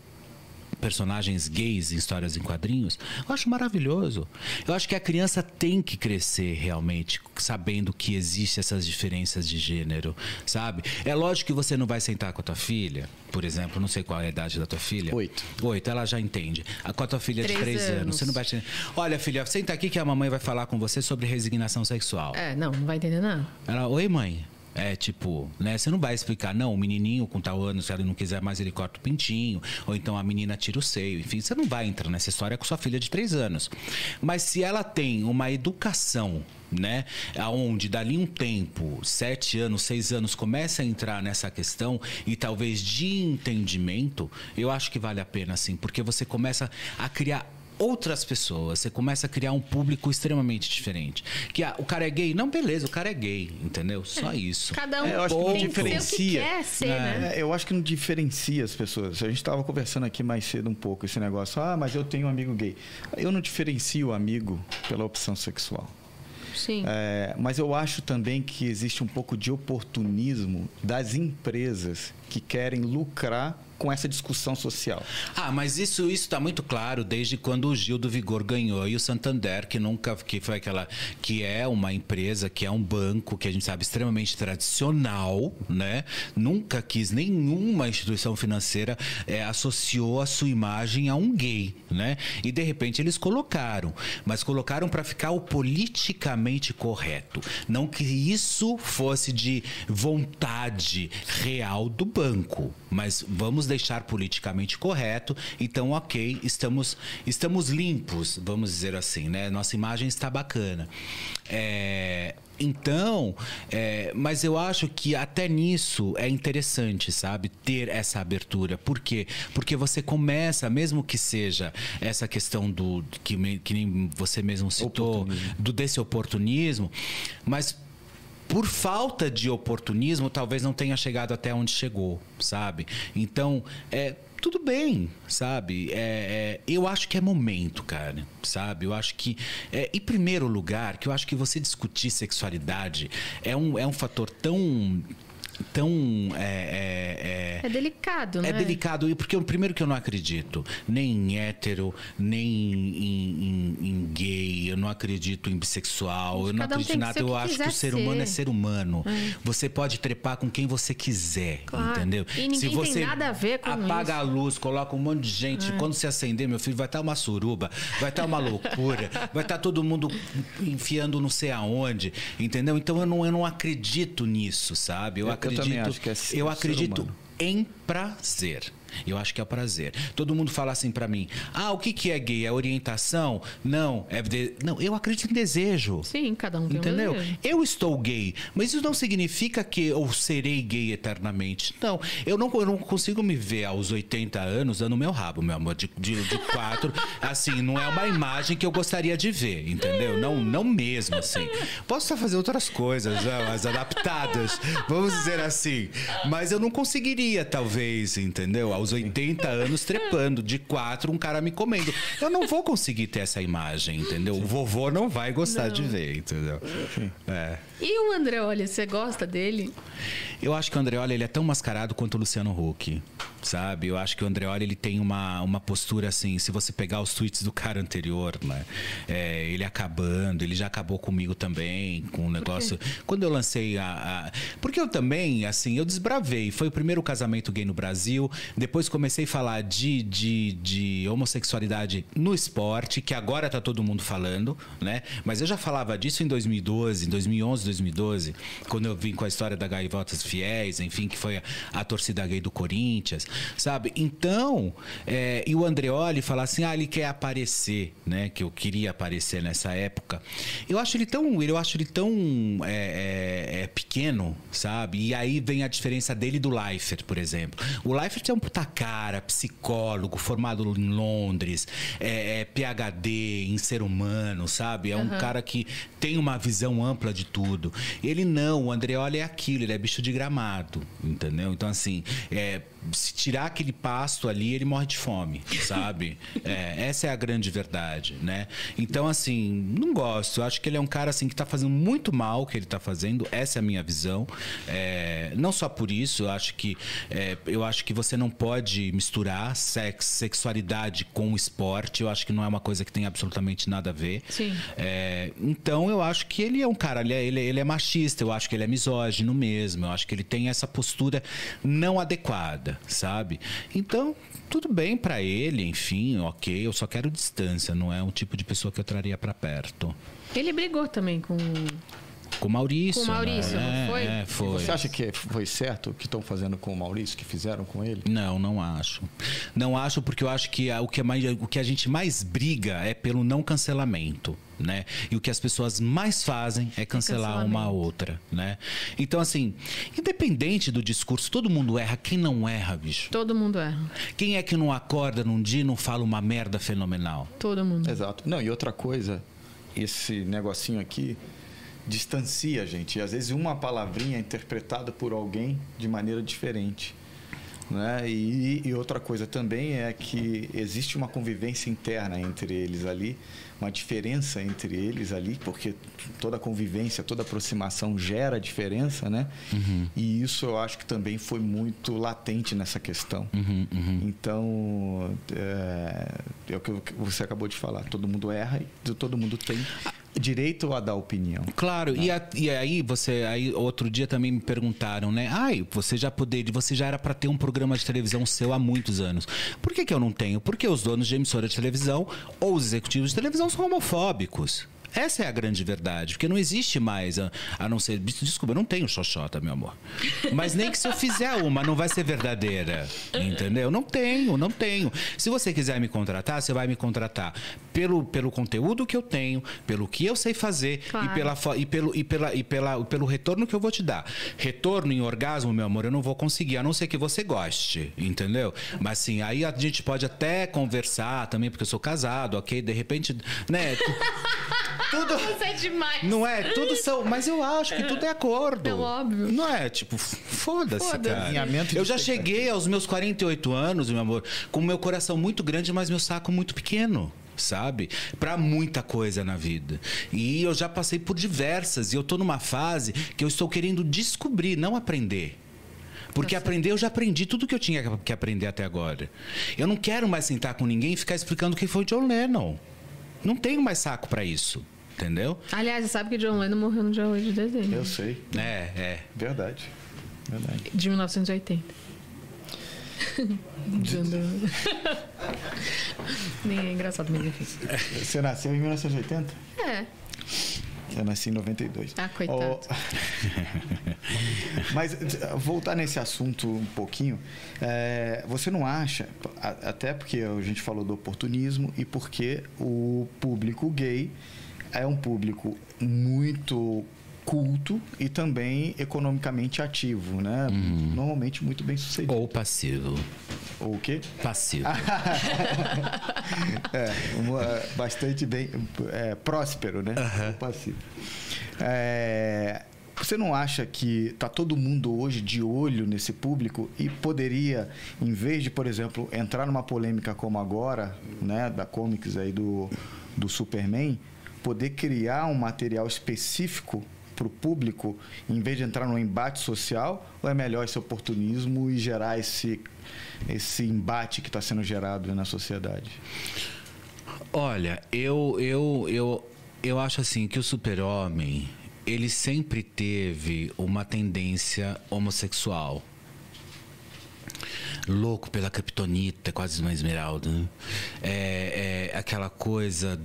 personagens gays em histórias em quadrinhos, eu acho maravilhoso. Eu acho que a criança tem que crescer realmente sabendo que existe essas diferenças de gênero, sabe? É lógico que você não vai sentar com a tua filha, por exemplo, não sei qual é a idade da tua filha. Oito. Oito, ela já entende. A, com a tua filha de Três três anos. anos. você não vai. te- Olha, filha, senta aqui que a mamãe vai falar com você sobre resignação sexual. É, não, não vai entender nada. Ela, oi, mãe. É tipo, né? Você não vai explicar, não, o menininho com tal ano, se ela não quiser mais, ele corta o pintinho, ou então a menina tira o seio, enfim, você não vai entrar nessa história com sua filha de três anos. Mas se ela tem uma educação, né? Aonde dali um tempo, sete anos, seis anos, começa a entrar nessa questão e talvez de entendimento, eu acho que vale a pena, sim, porque você começa a criar outras pessoas, você começa a criar um público extremamente diferente. Que ah, o cara é gay? Não, beleza, o cara é gay, entendeu? Só isso. Cada um É, eu acho que não tem que ser diferencia. quer ser, né? É, eu acho que não diferencia as pessoas. A gente estava conversando aqui mais cedo um pouco esse negócio. Ah, mas eu tenho um amigo gay. Eu não diferencio o amigo pela opção sexual. Sim. É, mas eu acho também que existe um pouco de oportunismo das empresas que querem lucrar com essa discussão social. Ah, mas isso isso está muito claro desde quando o Gil do Vigor ganhou e o Santander, que nunca que foi aquela que é uma empresa, que é um banco que a gente sabe extremamente tradicional, né? Nunca quis nenhuma instituição financeira é, associou a sua imagem a um gay, né? E de repente eles colocaram, mas colocaram para ficar o politicamente correto, não que isso fosse de vontade real do banco, mas vamos deixar politicamente correto. Então, ok, estamos estamos limpos, vamos dizer assim, né? Nossa imagem está bacana. É, então, é, mas eu acho que até nisso é interessante, sabe, ter essa abertura. Por quê? Porque você começa, mesmo que seja essa questão do que, me- que nem você mesmo citou, do desse oportunismo, mas por falta de oportunismo, talvez não tenha chegado até onde chegou, sabe? Então, é tudo bem, sabe? É, é, eu acho que é momento, cara, sabe? Eu acho que, é, em primeiro lugar, que eu acho que você discutir sexualidade é um, é um fator tão tão é, é, é, É delicado, né? é delicado, e porque primeiro que eu não acredito nem em hétero, nem em, em- em gay, eu não acredito em bissexual, eu não um acredito tem em nada. ser Eu acho que o ser humano é ser. ser humano. Você pode trepar com quem você quiser, Claro. entendeu? E ninguém Se tem você nada a ver com apaga isso. a luz, coloca um monte de gente, quando se acender, meu filho, vai estar uma suruba, vai estar uma loucura, vai estar todo mundo enfiando não sei aonde, entendeu? Então eu não, eu não acredito nisso, sabe? Eu, Eu- eu acredito, também acho que é eu acredito humano. em prazer. Eu acho que é o prazer. Todo mundo fala assim pra mim: "Ah, o que que é gay? É orientação?" Não, é de... não, eu acredito em desejo. Sim, cada um tem um Entendeu? desejo. Eu estou gay, mas isso não significa que eu serei gay eternamente. Não, eu não, eu não consigo me ver aos 80 anos dando meu rabo, meu amor, de, de, de quatro. assim, não é uma imagem que eu gostaria de ver, entendeu? Não, não mesmo, assim. Posso só fazer outras coisas, né, as adaptadas, vamos dizer assim. Mas eu não conseguiria, talvez, entendeu? Aos 80 anos trepando, de quatro, um cara me comendo. Eu não vou conseguir ter essa imagem, entendeu? O vovô não vai gostar de ver, entendeu? É. E o André, olha, você gosta dele? Eu acho que o Andreoli ele é tão mascarado quanto o Luciano Huck, sabe? Eu acho que o Andreoli ele tem uma, uma postura assim, se você pegar os tweets do cara anterior, né? É, ele acabando, ele já acabou comigo também, com o negócio. Quando eu lancei a, a- Porque eu também, assim, eu desbravei. Foi o primeiro casamento gay no Brasil. Depois comecei a falar de, de, de homossexualidade no esporte, que agora tá todo mundo falando, né? Mas eu já falava disso em 2012, em 2011, 2012, quando eu vim com a história da Gaivotas Fiéis, enfim, que foi a, a torcida gay do Corinthians, sabe? Então, é, e o Andreoli falar assim, ah, ele quer aparecer, né? Que eu queria aparecer nessa época. Eu acho ele tão, eu acho ele tão é, é, é, pequeno, sabe? E aí vem a diferença dele do Leifert, por exemplo. O Leifert é um puta cara, psicólogo, formado em Londres, é, é PhD em ser humano, sabe? É um cara que tem uma visão ampla de tudo. Ele não, o Andreoli é aquilo, ele é bicho de gramado, entendeu? Então, assim, é, se tirar aquele pasto ali, ele morre de fome, sabe? É, essa é a grande verdade, né? Então, assim, não gosto. Eu acho que ele é um cara assim que tá fazendo muito mal o que ele tá fazendo. Essa é a minha visão. É, não só por isso, eu acho que é, eu acho que você não pode misturar sex, sexualidade com esporte. Eu acho que não é uma coisa que tem absolutamente nada a ver. Sim. É, então eu acho que ele é um cara, ele é, ele, é- ele é machista, eu acho que ele é misógino mesmo, eu acho que ele tem essa postura não adequada, sabe? Então, tudo bem pra ele, enfim, ok, eu só quero distância, não é um tipo de pessoa que eu traria pra perto. Ele brigou também com. Com o Maurício. Com o Maurício, né? não foi? É, foi. Você acha que foi certo o que estão fazendo com o Maurício, que fizeram com ele? Não, não acho. Não acho porque eu acho que a- o que, é mais, o que a gente mais briga é pelo não cancelamento. Né? E o que as pessoas mais fazem é cancelar uma cancelamento. outra, né? Então, assim, independente do discurso, todo mundo erra. Quem não erra, bicho? Todo mundo erra. Quem é que não acorda num dia e não fala uma merda fenomenal? Todo mundo. Exato. Não, e outra coisa, esse negocinho aqui distancia a gente. E às vezes uma palavrinha é interpretada por alguém de maneira diferente. Né? E, e outra coisa também é que existe uma convivência interna entre eles ali, uma diferença entre eles ali, porque toda convivência, toda aproximação gera diferença, né? E isso eu acho que também foi muito latente nessa questão. Então, é, é o que você acabou de falar. Todo mundo erra e todo mundo tem direito a dar opinião. Claro, e, a- e aí você aí outro dia também me perguntaram, né? Ai, você já poderia, você já era para ter um programa de televisão seu há muitos anos. Por que, que eu não tenho? Porque os donos de emissora de televisão ou os executivos de televisão são homofóbicos. Essa é a grande verdade, porque não existe mais, a, a não ser. Desculpa, eu não tenho xoxota, meu amor. Mas nem que se eu fizer uma, não vai ser verdadeira. Entendeu? Não tenho, não tenho. Se você quiser me contratar, você vai me contratar pelo, pelo conteúdo que eu tenho, pelo que eu sei fazer Claro. e, pela, e, pelo, e, pela, e pela, pelo retorno que eu vou te dar. Retorno em orgasmo, meu amor, eu não vou conseguir, a não ser que você goste, entendeu? Mas assim, aí a gente pode até conversar também, porque eu sou casado, ok? De repente, né? Tudo. Isso é demais. Não é? Tudo são. Mas eu acho que tudo é acordo. É óbvio. Não é? Tipo, foda-se, Foda-se. cara. Alinhamento de Eu já cheguei aos meus 48 anos, meu amor, com o meu coração muito grande, mas meu saco muito pequeno. Sabe? Pra muita coisa na vida. E eu já passei por diversas. E eu tô numa fase que eu estou querendo descobrir, não aprender. Porque aprender, eu já aprendi tudo que eu tinha que aprender até agora. Eu não quero mais sentar com ninguém e ficar explicando quem foi John Lennon. Não tenho mais saco pra isso. Entendeu? Aliás, você sabe que John Lennon morreu no dia 8 de dezembro Eu sei. É, é. Verdade. Verdade. de 1980. Dando- Nem é engraçado, mas enfim. Você nasceu em 1980? É. Eu nasci em 92. Ah, coitado. Mas eh, voltar nesse assunto um pouquinho, eh, você não acha, até porque a gente falou do oportunismo e porque o público gay é um público muito culto e também economicamente ativo, né? Normalmente muito bem sucedido. Ou passivo. Ou o quê? Passivo. É, uma- bastante bem é, próspero, né? O passivo. É, você não acha que tá todo mundo hoje de olho nesse público e poderia, em vez de, por exemplo, entrar numa polêmica como agora, né, da comics aí do, do Superman, poder criar um material específico para o público, em vez de entrar num embate social, ou é melhor esse oportunismo e gerar esse, esse embate que está sendo gerado na sociedade? Olha, eu, eu, eu, eu acho assim que o super-homem, ele sempre teve uma tendência homossexual. Louco pela kryptonita, quase uma esmeralda. né? É, é aquela coisa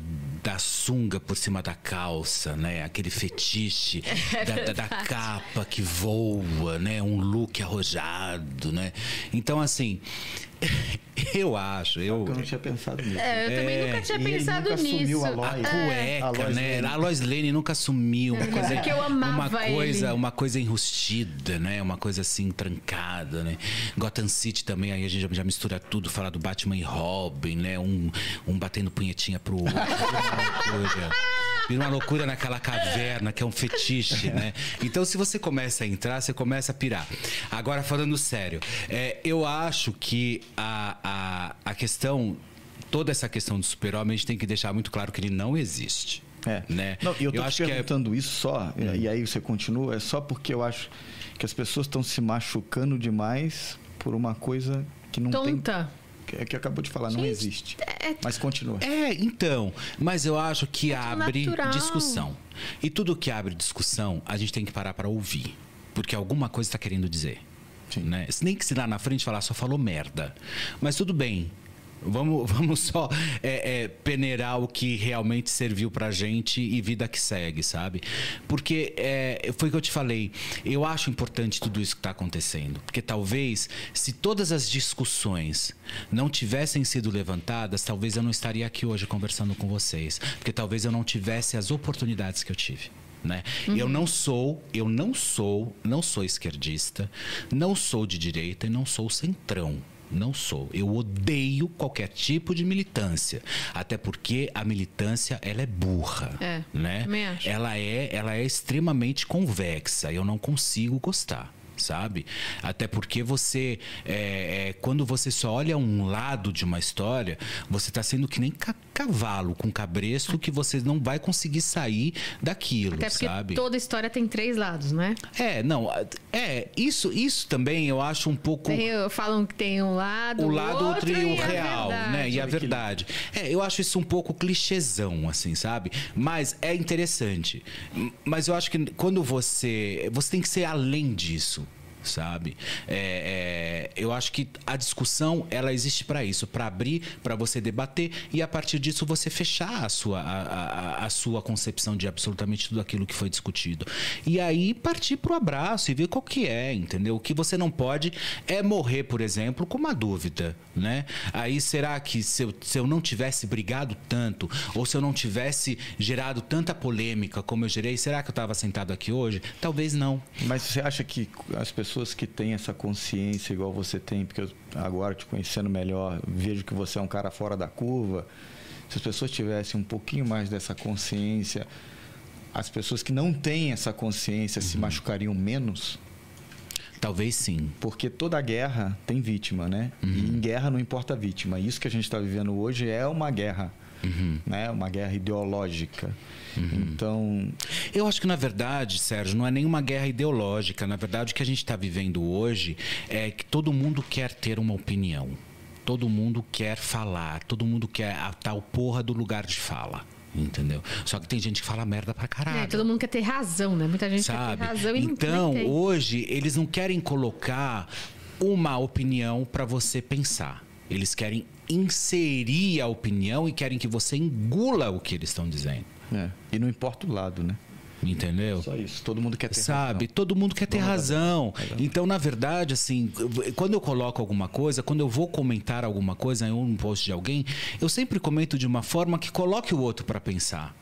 da sunga por cima da calça, né? Aquele fetiche da, da- da capa que voa, né? Um look arrojado, né? Então, assim, eu acho, eu... Eu não tinha pensado nisso. É, eu também nunca tinha ele pensado nunca nisso. assumiu a Lois. É. cueca, A Lois né? Lane. A Lois Lane nunca assumiu uma coisa porque eu amava uma coisa, ele. uma coisa enrustida, né? Uma coisa assim trancada, né? Gotham City também aí a gente já- já mistura tudo, falar do Batman e Robin, né? Um, um batendo punhetinha pro outro. Vira uma loucura naquela caverna, que é um fetiche, né? Então, se você começa a entrar, você começa a pirar. Agora, falando sério, é, eu acho que a, a, a questão, toda essa questão do super-homem, a gente tem que deixar muito claro que ele não existe. É. Né? Não, e eu tô eu te acho que é perguntando isso só, e aí você continua, é só porque eu acho que as pessoas estão se machucando demais por uma coisa que não tem. Tonta. Que, que acabou de falar, não Gente, existe. é- Mas continua. É, então. Mas eu acho que É abre natural. discussão. E tudo que abre discussão, a gente tem que parar para ouvir. Porque alguma coisa está querendo dizer. Sim. Né? Nem que se lá na frente falar, só falou merda. Mas tudo bem. Vamos, vamos só é, é, peneirar o que realmente serviu pra gente e vida que segue, sabe? Porque é, foi o que eu te falei. Eu acho importante tudo isso que está acontecendo. Porque talvez, se todas as discussões não tivessem sido levantadas, talvez eu não estaria aqui hoje conversando com vocês. Porque talvez eu não tivesse as oportunidades que eu tive. Né? Eu não sou, eu não sou, não sou esquerdista, não sou de direita e não sou centrão. Não sou. Eu odeio qualquer tipo de militância, até porque a militância ela é burra, É, né? Ela é, ela é extremamente convexa. Eu não consigo gostar. Sabe? Até porque você, é, é, quando você só olha um lado de uma história, você está sendo que nem cavalo com cabresto que você não vai conseguir sair daquilo, Até porque sabe? toda história tem três lados, né? É, não, é, isso, isso também eu acho um pouco Tem, falam que tem um lado, o lado outro e o real, verdade. né? E a verdade. É, eu acho isso um pouco clichêzão, assim, sabe? Mas é interessante. Mas eu acho que quando você. Você tem que ser além disso. Sabe? É, é, eu acho que a discussão ela existe para isso, para abrir, para você debater e a partir disso você fechar a sua, a, a- a sua concepção de absolutamente tudo aquilo que foi discutido. E aí partir pro abraço e ver qual que é, entendeu? O que você não pode é morrer, por exemplo, com uma dúvida, né? Aí será que se eu, se eu não tivesse brigado tanto ou se eu não tivesse gerado tanta polêmica como eu gerei, será que eu estava sentado aqui hoje? Talvez não. Mas você acha que as pessoas que têm essa consciência igual você tem, porque eu, agora te conhecendo melhor, vejo que você é um cara fora da curva, se as pessoas tivessem um pouquinho mais dessa consciência, as pessoas que não têm essa consciência se machucariam menos? Talvez sim. Porque toda guerra tem vítima, né? E em guerra não importa a vítima. Isso que a gente está vivendo hoje é uma guerra, né? Uma guerra ideológica. Então, Eu acho que, na verdade, Sérgio, não é nenhuma guerra ideológica. Na verdade, o que a gente está vivendo hoje é que todo mundo quer ter uma opinião. Todo mundo quer falar. Todo mundo quer a tal porra do lugar de fala. Entendeu? Só que tem gente que fala merda pra caralho. É, todo mundo quer ter razão, né? Muita gente quer sabe? ter razão e não- então, tem. hoje, eles não querem colocar uma opinião para você pensar. Eles querem inserir a opinião e querem que você engula o que eles estão dizendo. é. e não importa o lado, né? Entendeu? Só isso. Todo mundo quer ter Sabe? razão. Todo mundo quer ter razão. Então, na verdade, assim, quando eu coloco alguma coisa, quando eu vou comentar alguma coisa em um post de alguém, eu sempre comento de uma forma que coloque o outro para pensar.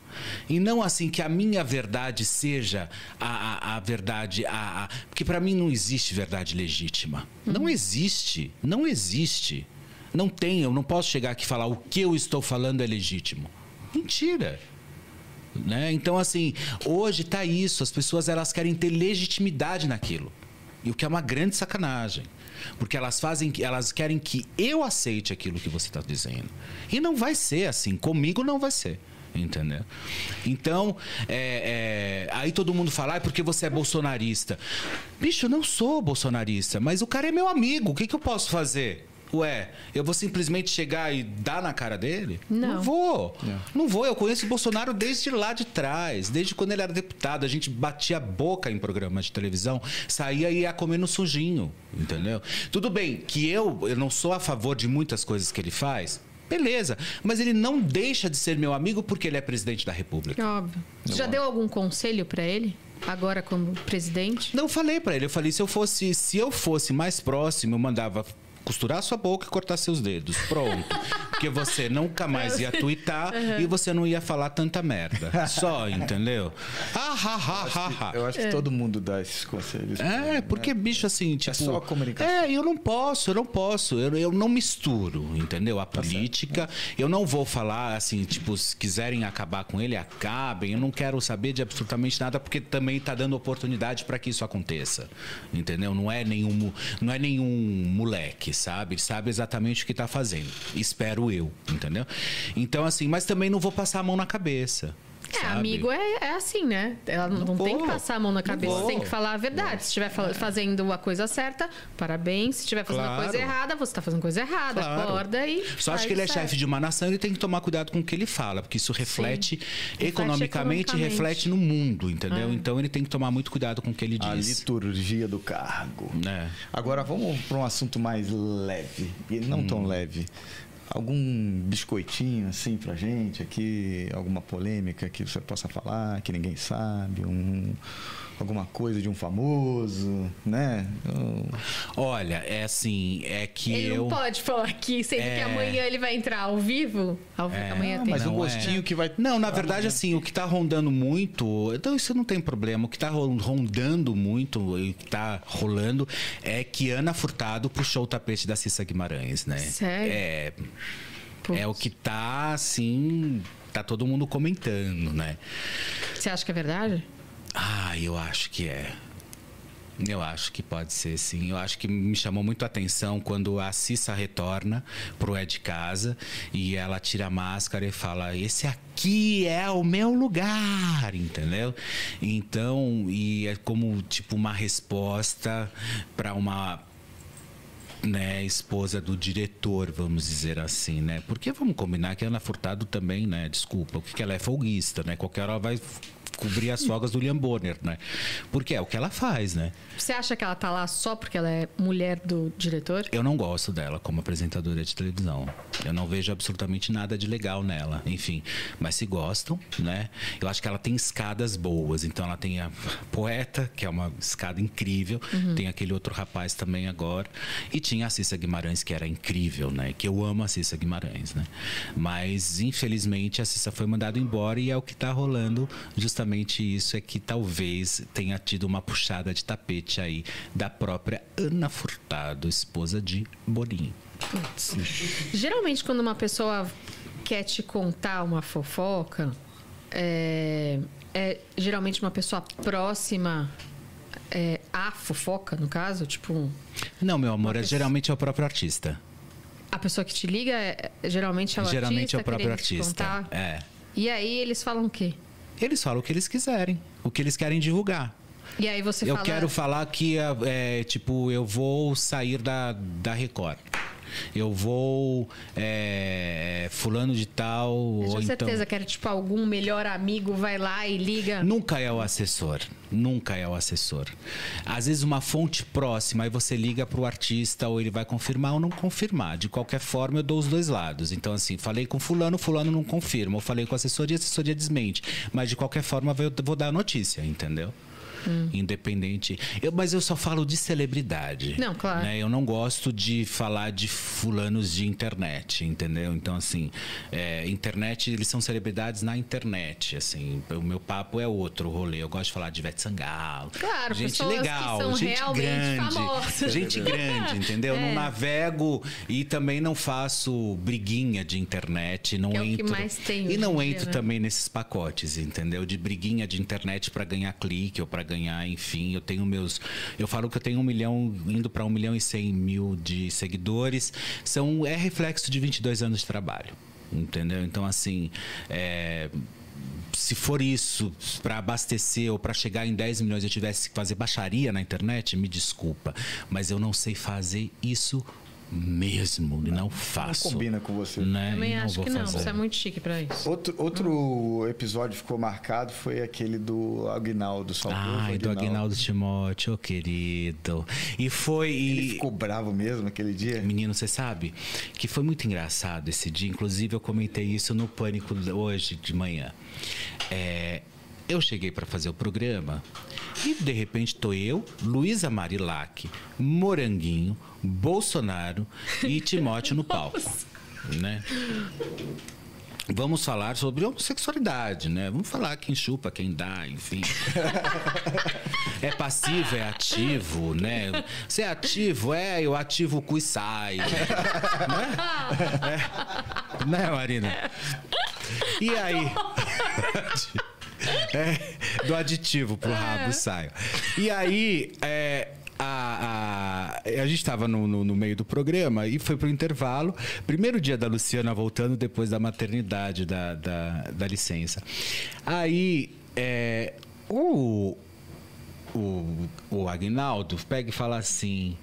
E não assim que a minha verdade seja a, a, a verdade. A, a- porque para mim não existe verdade legítima. Não existe. Não existe. Não tem. Eu não posso chegar aqui e falar o que eu estou falando é legítimo. Mentira. Né? Então, assim, hoje tá isso. As pessoas elas querem ter legitimidade naquilo. E o que é uma grande sacanagem. Porque elas fazem, elas querem que eu aceite aquilo que você está dizendo. E não vai ser assim. Comigo não vai ser. Entendeu? Então, é, é, aí todo mundo fala, ah, porque você é bolsonarista. Bicho, eu não sou bolsonarista, mas o cara é meu amigo. O que, que eu posso fazer? Ué, eu vou simplesmente chegar e dar na cara dele? Não. vou. Não. Não vou. Eu conheço o Bolsonaro desde lá de trás, desde quando ele era deputado. A gente batia a boca em programas de televisão, saía e ia comer no sujinho, entendeu? Tudo bem que eu, eu não sou a favor de muitas coisas que ele faz. Beleza, mas ele não deixa de ser meu amigo porque ele é presidente da República. Óbvio. Você já deu algum conselho pra ele? Agora como presidente? Não falei pra ele, eu falei se eu fosse, se eu fosse mais próximo, eu mandava costurar sua boca e cortar seus dedos. Pronto. Porque você nunca mais ia twittar e você não ia falar tanta merda. Só, entendeu? Ah, ha, ha, ha, ha. Eu acho que todo mundo dá esses conselhos. É, porque, bicho, assim, tipo. só comunicação. É, eu não posso, eu não posso. Eu, eu não misturo, entendeu? A política. Eu não vou falar, assim, tipo, se quiserem acabar com ele, acabem. Eu não quero saber de absolutamente nada, porque também tá dando oportunidade para que isso aconteça. Entendeu? Não é nenhum, não é nenhum moleque, sabe? Ele sabe exatamente o que tá fazendo. Espero eu, entendeu? Então, assim, mas também não vou passar a mão na cabeça. É, sabe? amigo é, é assim, né? Ela não, não tem que passar a mão na cabeça, tem que falar a verdade. Se estiver fa- fazendo a coisa certa, parabéns. Se estiver fazendo a Claro. coisa errada, você está fazendo coisa errada. Claro. Acorda e. Só acho que ele é certo. chefe de uma nação, ele tem que tomar cuidado com o que ele fala, porque isso reflete, economicamente, economicamente. reflete no mundo, entendeu? É. Então ele tem que tomar muito cuidado com o que ele A diz. liturgia do cargo. né? Agora vamos para um assunto mais leve e não tão Hum. leve. Algum biscoitinho assim pra gente aqui, alguma polêmica que você possa falar, que ninguém sabe, um, alguma coisa de um famoso, né? Olha, é assim, é que Ele eu. não pode falar aqui, sendo que É. amanhã ele vai entrar ao vivo. Ao vi- É. Amanhã Ah, tem. mas o Não, gostinho é. que vai. Não, na verdade, assim, o que tá rondando muito. Então, isso não tem problema. O que tá ro- rondando muito e o que tá rolando é que Ana Furtado puxou o tapete da Cissa Guimarães, né? Sério? É. Putz. É o que tá, assim. Tá todo mundo comentando, né? Você acha que é verdade? Ah, eu acho que é. Eu acho que pode ser, sim. Eu acho que me chamou muito a atenção quando a Cissa retorna pro É de Casa e ela tira a máscara e fala: Esse aqui é o meu lugar, entendeu? Então, e é como tipo uma resposta para uma né, esposa do diretor, vamos dizer assim, né? Porque vamos combinar que a Ana Furtado também, né? Desculpa, porque ela é folguista, né? Qualquer hora ela vai cobrir as folgas do William Bonner, né? Porque é o que ela faz, né? Você acha que ela tá lá só porque ela é mulher do diretor? Eu não gosto dela como apresentadora de televisão. Eu não vejo absolutamente nada de legal nela. Enfim, mas se gostam, né? Eu acho que ela tem escadas boas. Então ela tem a poeta, que é uma escada incrível. Tem aquele outro rapaz também agora. E tinha a Cissa Guimarães, que era incrível, né? Que eu amo a Cissa Guimarães, né? Mas infelizmente a Cissa foi mandada embora e é o que tá rolando. Justamente isso é que talvez tenha tido uma puxada de tapete aí da própria Ana Furtado, esposa de Boninho. Putz. Geralmente, quando uma pessoa quer te contar uma fofoca, é, é geralmente uma pessoa próxima é, à fofoca, no caso, tipo. Não, meu amor, é, pessoa- geralmente é o próprio artista. A pessoa que te liga é, geralmente é o geralmente artista é o próprio artista. É. E aí eles falam o quê? Eles falam o que eles quiserem, o que eles querem divulgar. E aí você eu fala. quero falar que, é, tipo, eu vou sair da, da Record. Eu vou. é, fulano de tal. Eu tenho então... certeza que era tipo algum melhor amigo vai lá e liga. Nunca é o assessor. Nunca é o assessor. Às vezes uma fonte próxima, aí você liga para o artista, ou ele vai confirmar ou não confirmar. De qualquer forma, eu dou os dois lados. Então, assim, falei com fulano, fulano não confirma. Ou falei com a assessoria, a assessoria desmente. Mas de qualquer forma, eu vou dar a notícia, entendeu? Independente. Eu, mas eu só falo de celebridade. Não, claro. né? Eu não gosto de falar de fulanos de internet, entendeu? Então, assim, é, internet, eles são celebridades na internet, assim. O meu papo é outro rolê. Eu gosto de falar de Ivete Sangalo. Claro, gente pessoas que legal, são gente realmente grande. famosas. Gente grande, entendeu? É. Não navego e também não faço briguinha de internet. Não Que é entro, mais tem E não em dia, entro né? também nesses pacotes, entendeu? De briguinha de internet para ganhar clique ou para ganhar, enfim. Eu tenho meus. Eu falo que eu tenho um milhão, indo para um milhão e cem mil de seguidores. São, é reflexo de 22 anos de trabalho, entendeu? Então, assim. É, se for isso para abastecer ou para chegar em 10 milhões eu tivesse que fazer baixaria na internet, me desculpa, mas eu não sei fazer isso mesmo, e não faço. Não combina com você. Né? Também E acho vou que não, fazer. você é muito chique pra isso. Outro, outro episódio que ficou marcado foi aquele do Aguinaldo, saudoso Ai, do Aguinaldo Timóteo, ô querido. E foi. Ele E... ficou bravo mesmo aquele dia? Menino, você sabe que foi muito engraçado esse dia. Inclusive, eu comentei isso no Pânico hoje de manhã. É, eu cheguei para fazer o programa e, de repente, tô eu, Luísa Marilac, Moranguinho, Bolsonaro e Timóteo no palco. né? Vamos falar sobre homossexualidade, né? Vamos falar quem chupa, quem dá, enfim. é passivo, é ativo, né? Se é ativo, é, eu ativo o cu e sai. Né? É. Né, Marina? E aí? É, do aditivo pro rabo e saio. E aí, é, a, a, a gente estava no, no, no, meio do programa e foi pro intervalo. Primeiro dia da Luciana voltando depois da maternidade, da, da, da licença. Aí é, o, o, o Agnaldo pega e fala assim.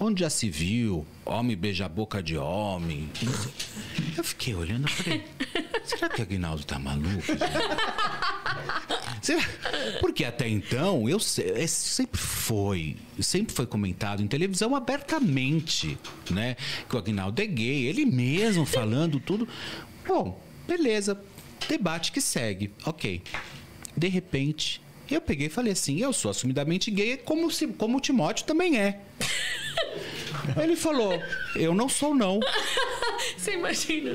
Onde já se viu homem beija a boca de homem? Eu fiquei olhando e falei, será que o Aguinaldo tá maluco? Porque até então, eu sempre foi, sempre foi comentado em televisão abertamente, né? Que o Agnaldo é gay, ele mesmo falando tudo. Bom, beleza, debate que segue, ok. De repente, eu peguei e falei assim: eu sou assumidamente gay, como, se, como o Timóteo também é. Ele falou: Eu não sou, não. Você imagina?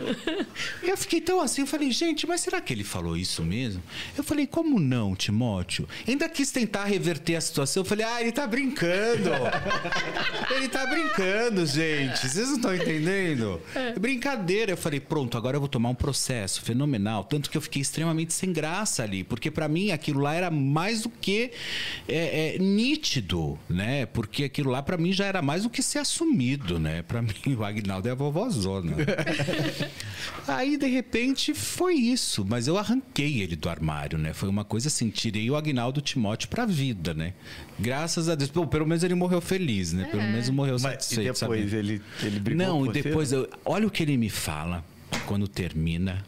Eu fiquei tão assim, eu falei, gente, mas será que ele falou isso mesmo? Eu falei, como não, Timóteo? Ainda quis tentar reverter a situação. Eu falei, ah, ele tá brincando. ele tá brincando, gente. Vocês não estão entendendo? É. Brincadeira. Eu falei, pronto, agora eu vou tomar um processo fenomenal. Tanto que eu fiquei extremamente sem graça ali, porque para mim aquilo lá era mais do que é, é, nítido, né? Porque aquilo lá para mim já era mais do que ser assumido, né? Para mim, o Agnaldo é a vovózona. Aí, de repente, foi isso. Mas eu arranquei ele do armário, né? Foi uma coisa assim, tirei o Agnaldo Timóteo pra vida, né? Graças a Deus. Pô, pelo menos ele morreu feliz, né? Pelo é. menos morreu satisfeito. Mas e depois sabe? ele, ele brigou Não, e depois eu, olha o que ele me fala quando termina.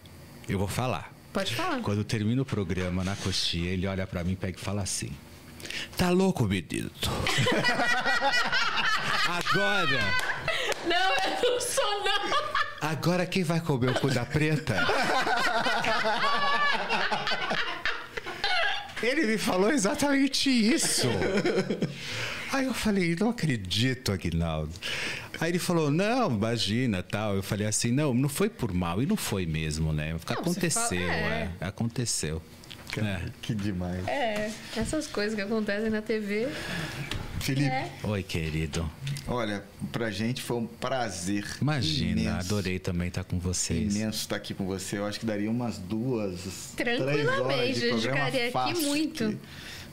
Eu vou falar. Pode falar. Quando termina o programa na coxinha, ele olha para mim, pega e fala assim: Tá louco, menino? Agora. Não, eu não sou, não. Agora quem vai comer o cu da preta? Ele me falou exatamente isso. Aí eu falei, não acredito, Aguinaldo. Aí ele falou, não, imagina, tal. Eu falei assim, não, não foi por mal. E não foi mesmo, né? Não, aconteceu, fala, é. é. Aconteceu. É. Que demais. É, essas coisas que acontecem na TV. Felipe. É. Oi, querido. Olha, pra gente foi um prazer. Imagina, imenso, adorei também estar com vocês. Imenso estar aqui com você. Eu acho que daria umas duas. Tranquilamente, eu ficaria aqui muito. Que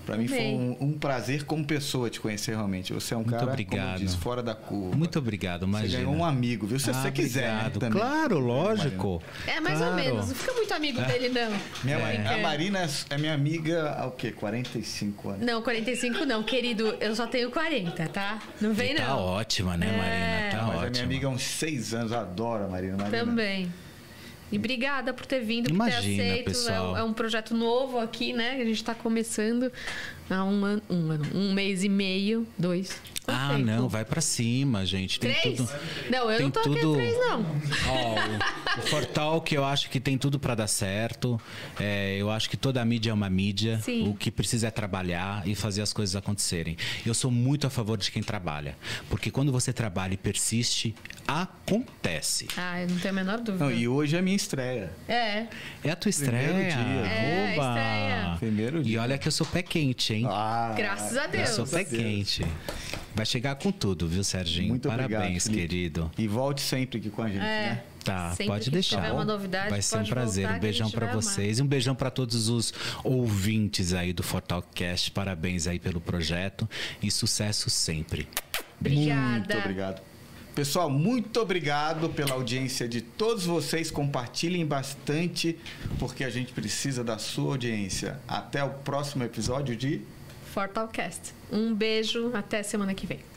para mim foi um, um, prazer como pessoa te conhecer realmente. Você é um Muito cara, obrigado. como diz, fora da curva. Muito obrigado, imagina. Você ganhou um amigo, viu? Se ah, você quiser também. Claro, lógico. É, mais claro. ou menos. Não fica muito amigo é. dele, não. Minha é. A Marina é minha amiga há o quê? 45 anos? Não, 45 não. Querido, eu só tenho 40, tá? Não vem, e tá não. Tá ótima, né, Marina? É. Tá Mas ótima. é minha amiga há uns 6 anos. Adoro a Marina. Marina. Também. E obrigada por ter vindo, por Imagina, ter aceito. Pessoal. É, é, um projeto novo aqui, né? Que a gente está começando há um ano, um ano, um mês e meio, dois. Ah, não, vai para cima, gente. Tem três? tudo. Não, eu tem não tô tudo... aqui três, não. Oh, o, Fortal que eu acho que tem tudo para dar certo. É, eu acho que toda a mídia é uma mídia. Sim. O que precisa é trabalhar e fazer as coisas acontecerem. Eu sou muito a favor de quem trabalha. Porque quando você trabalha e persiste, acontece. Ah, eu não tenho a menor dúvida. Não, e hoje é a minha estreia. É. É a tua estreia. Primeiro dia. É, Oba. estreia. Primeiro dia. E olha que eu sou pé quente, hein? Ah, Graças a Deus. Eu sou pé quente. Vai chegar com tudo, viu, Serginho? Muito Parabéns, obrigado, querido. E volte sempre aqui com a gente, é. né? Tá, Sempre pode que deixar. tiver uma novidade, vai ser um prazer. Um beijão para vocês e um beijão para todos os ouvintes aí do Fortalcast. Parabéns aí pelo projeto e sucesso sempre. Obrigada. Muito obrigado. Pessoal, muito obrigado pela audiência de todos vocês. Compartilhem bastante, porque a gente precisa da sua audiência. Até o próximo episódio de Fortalcast. Um beijo, até semana que vem.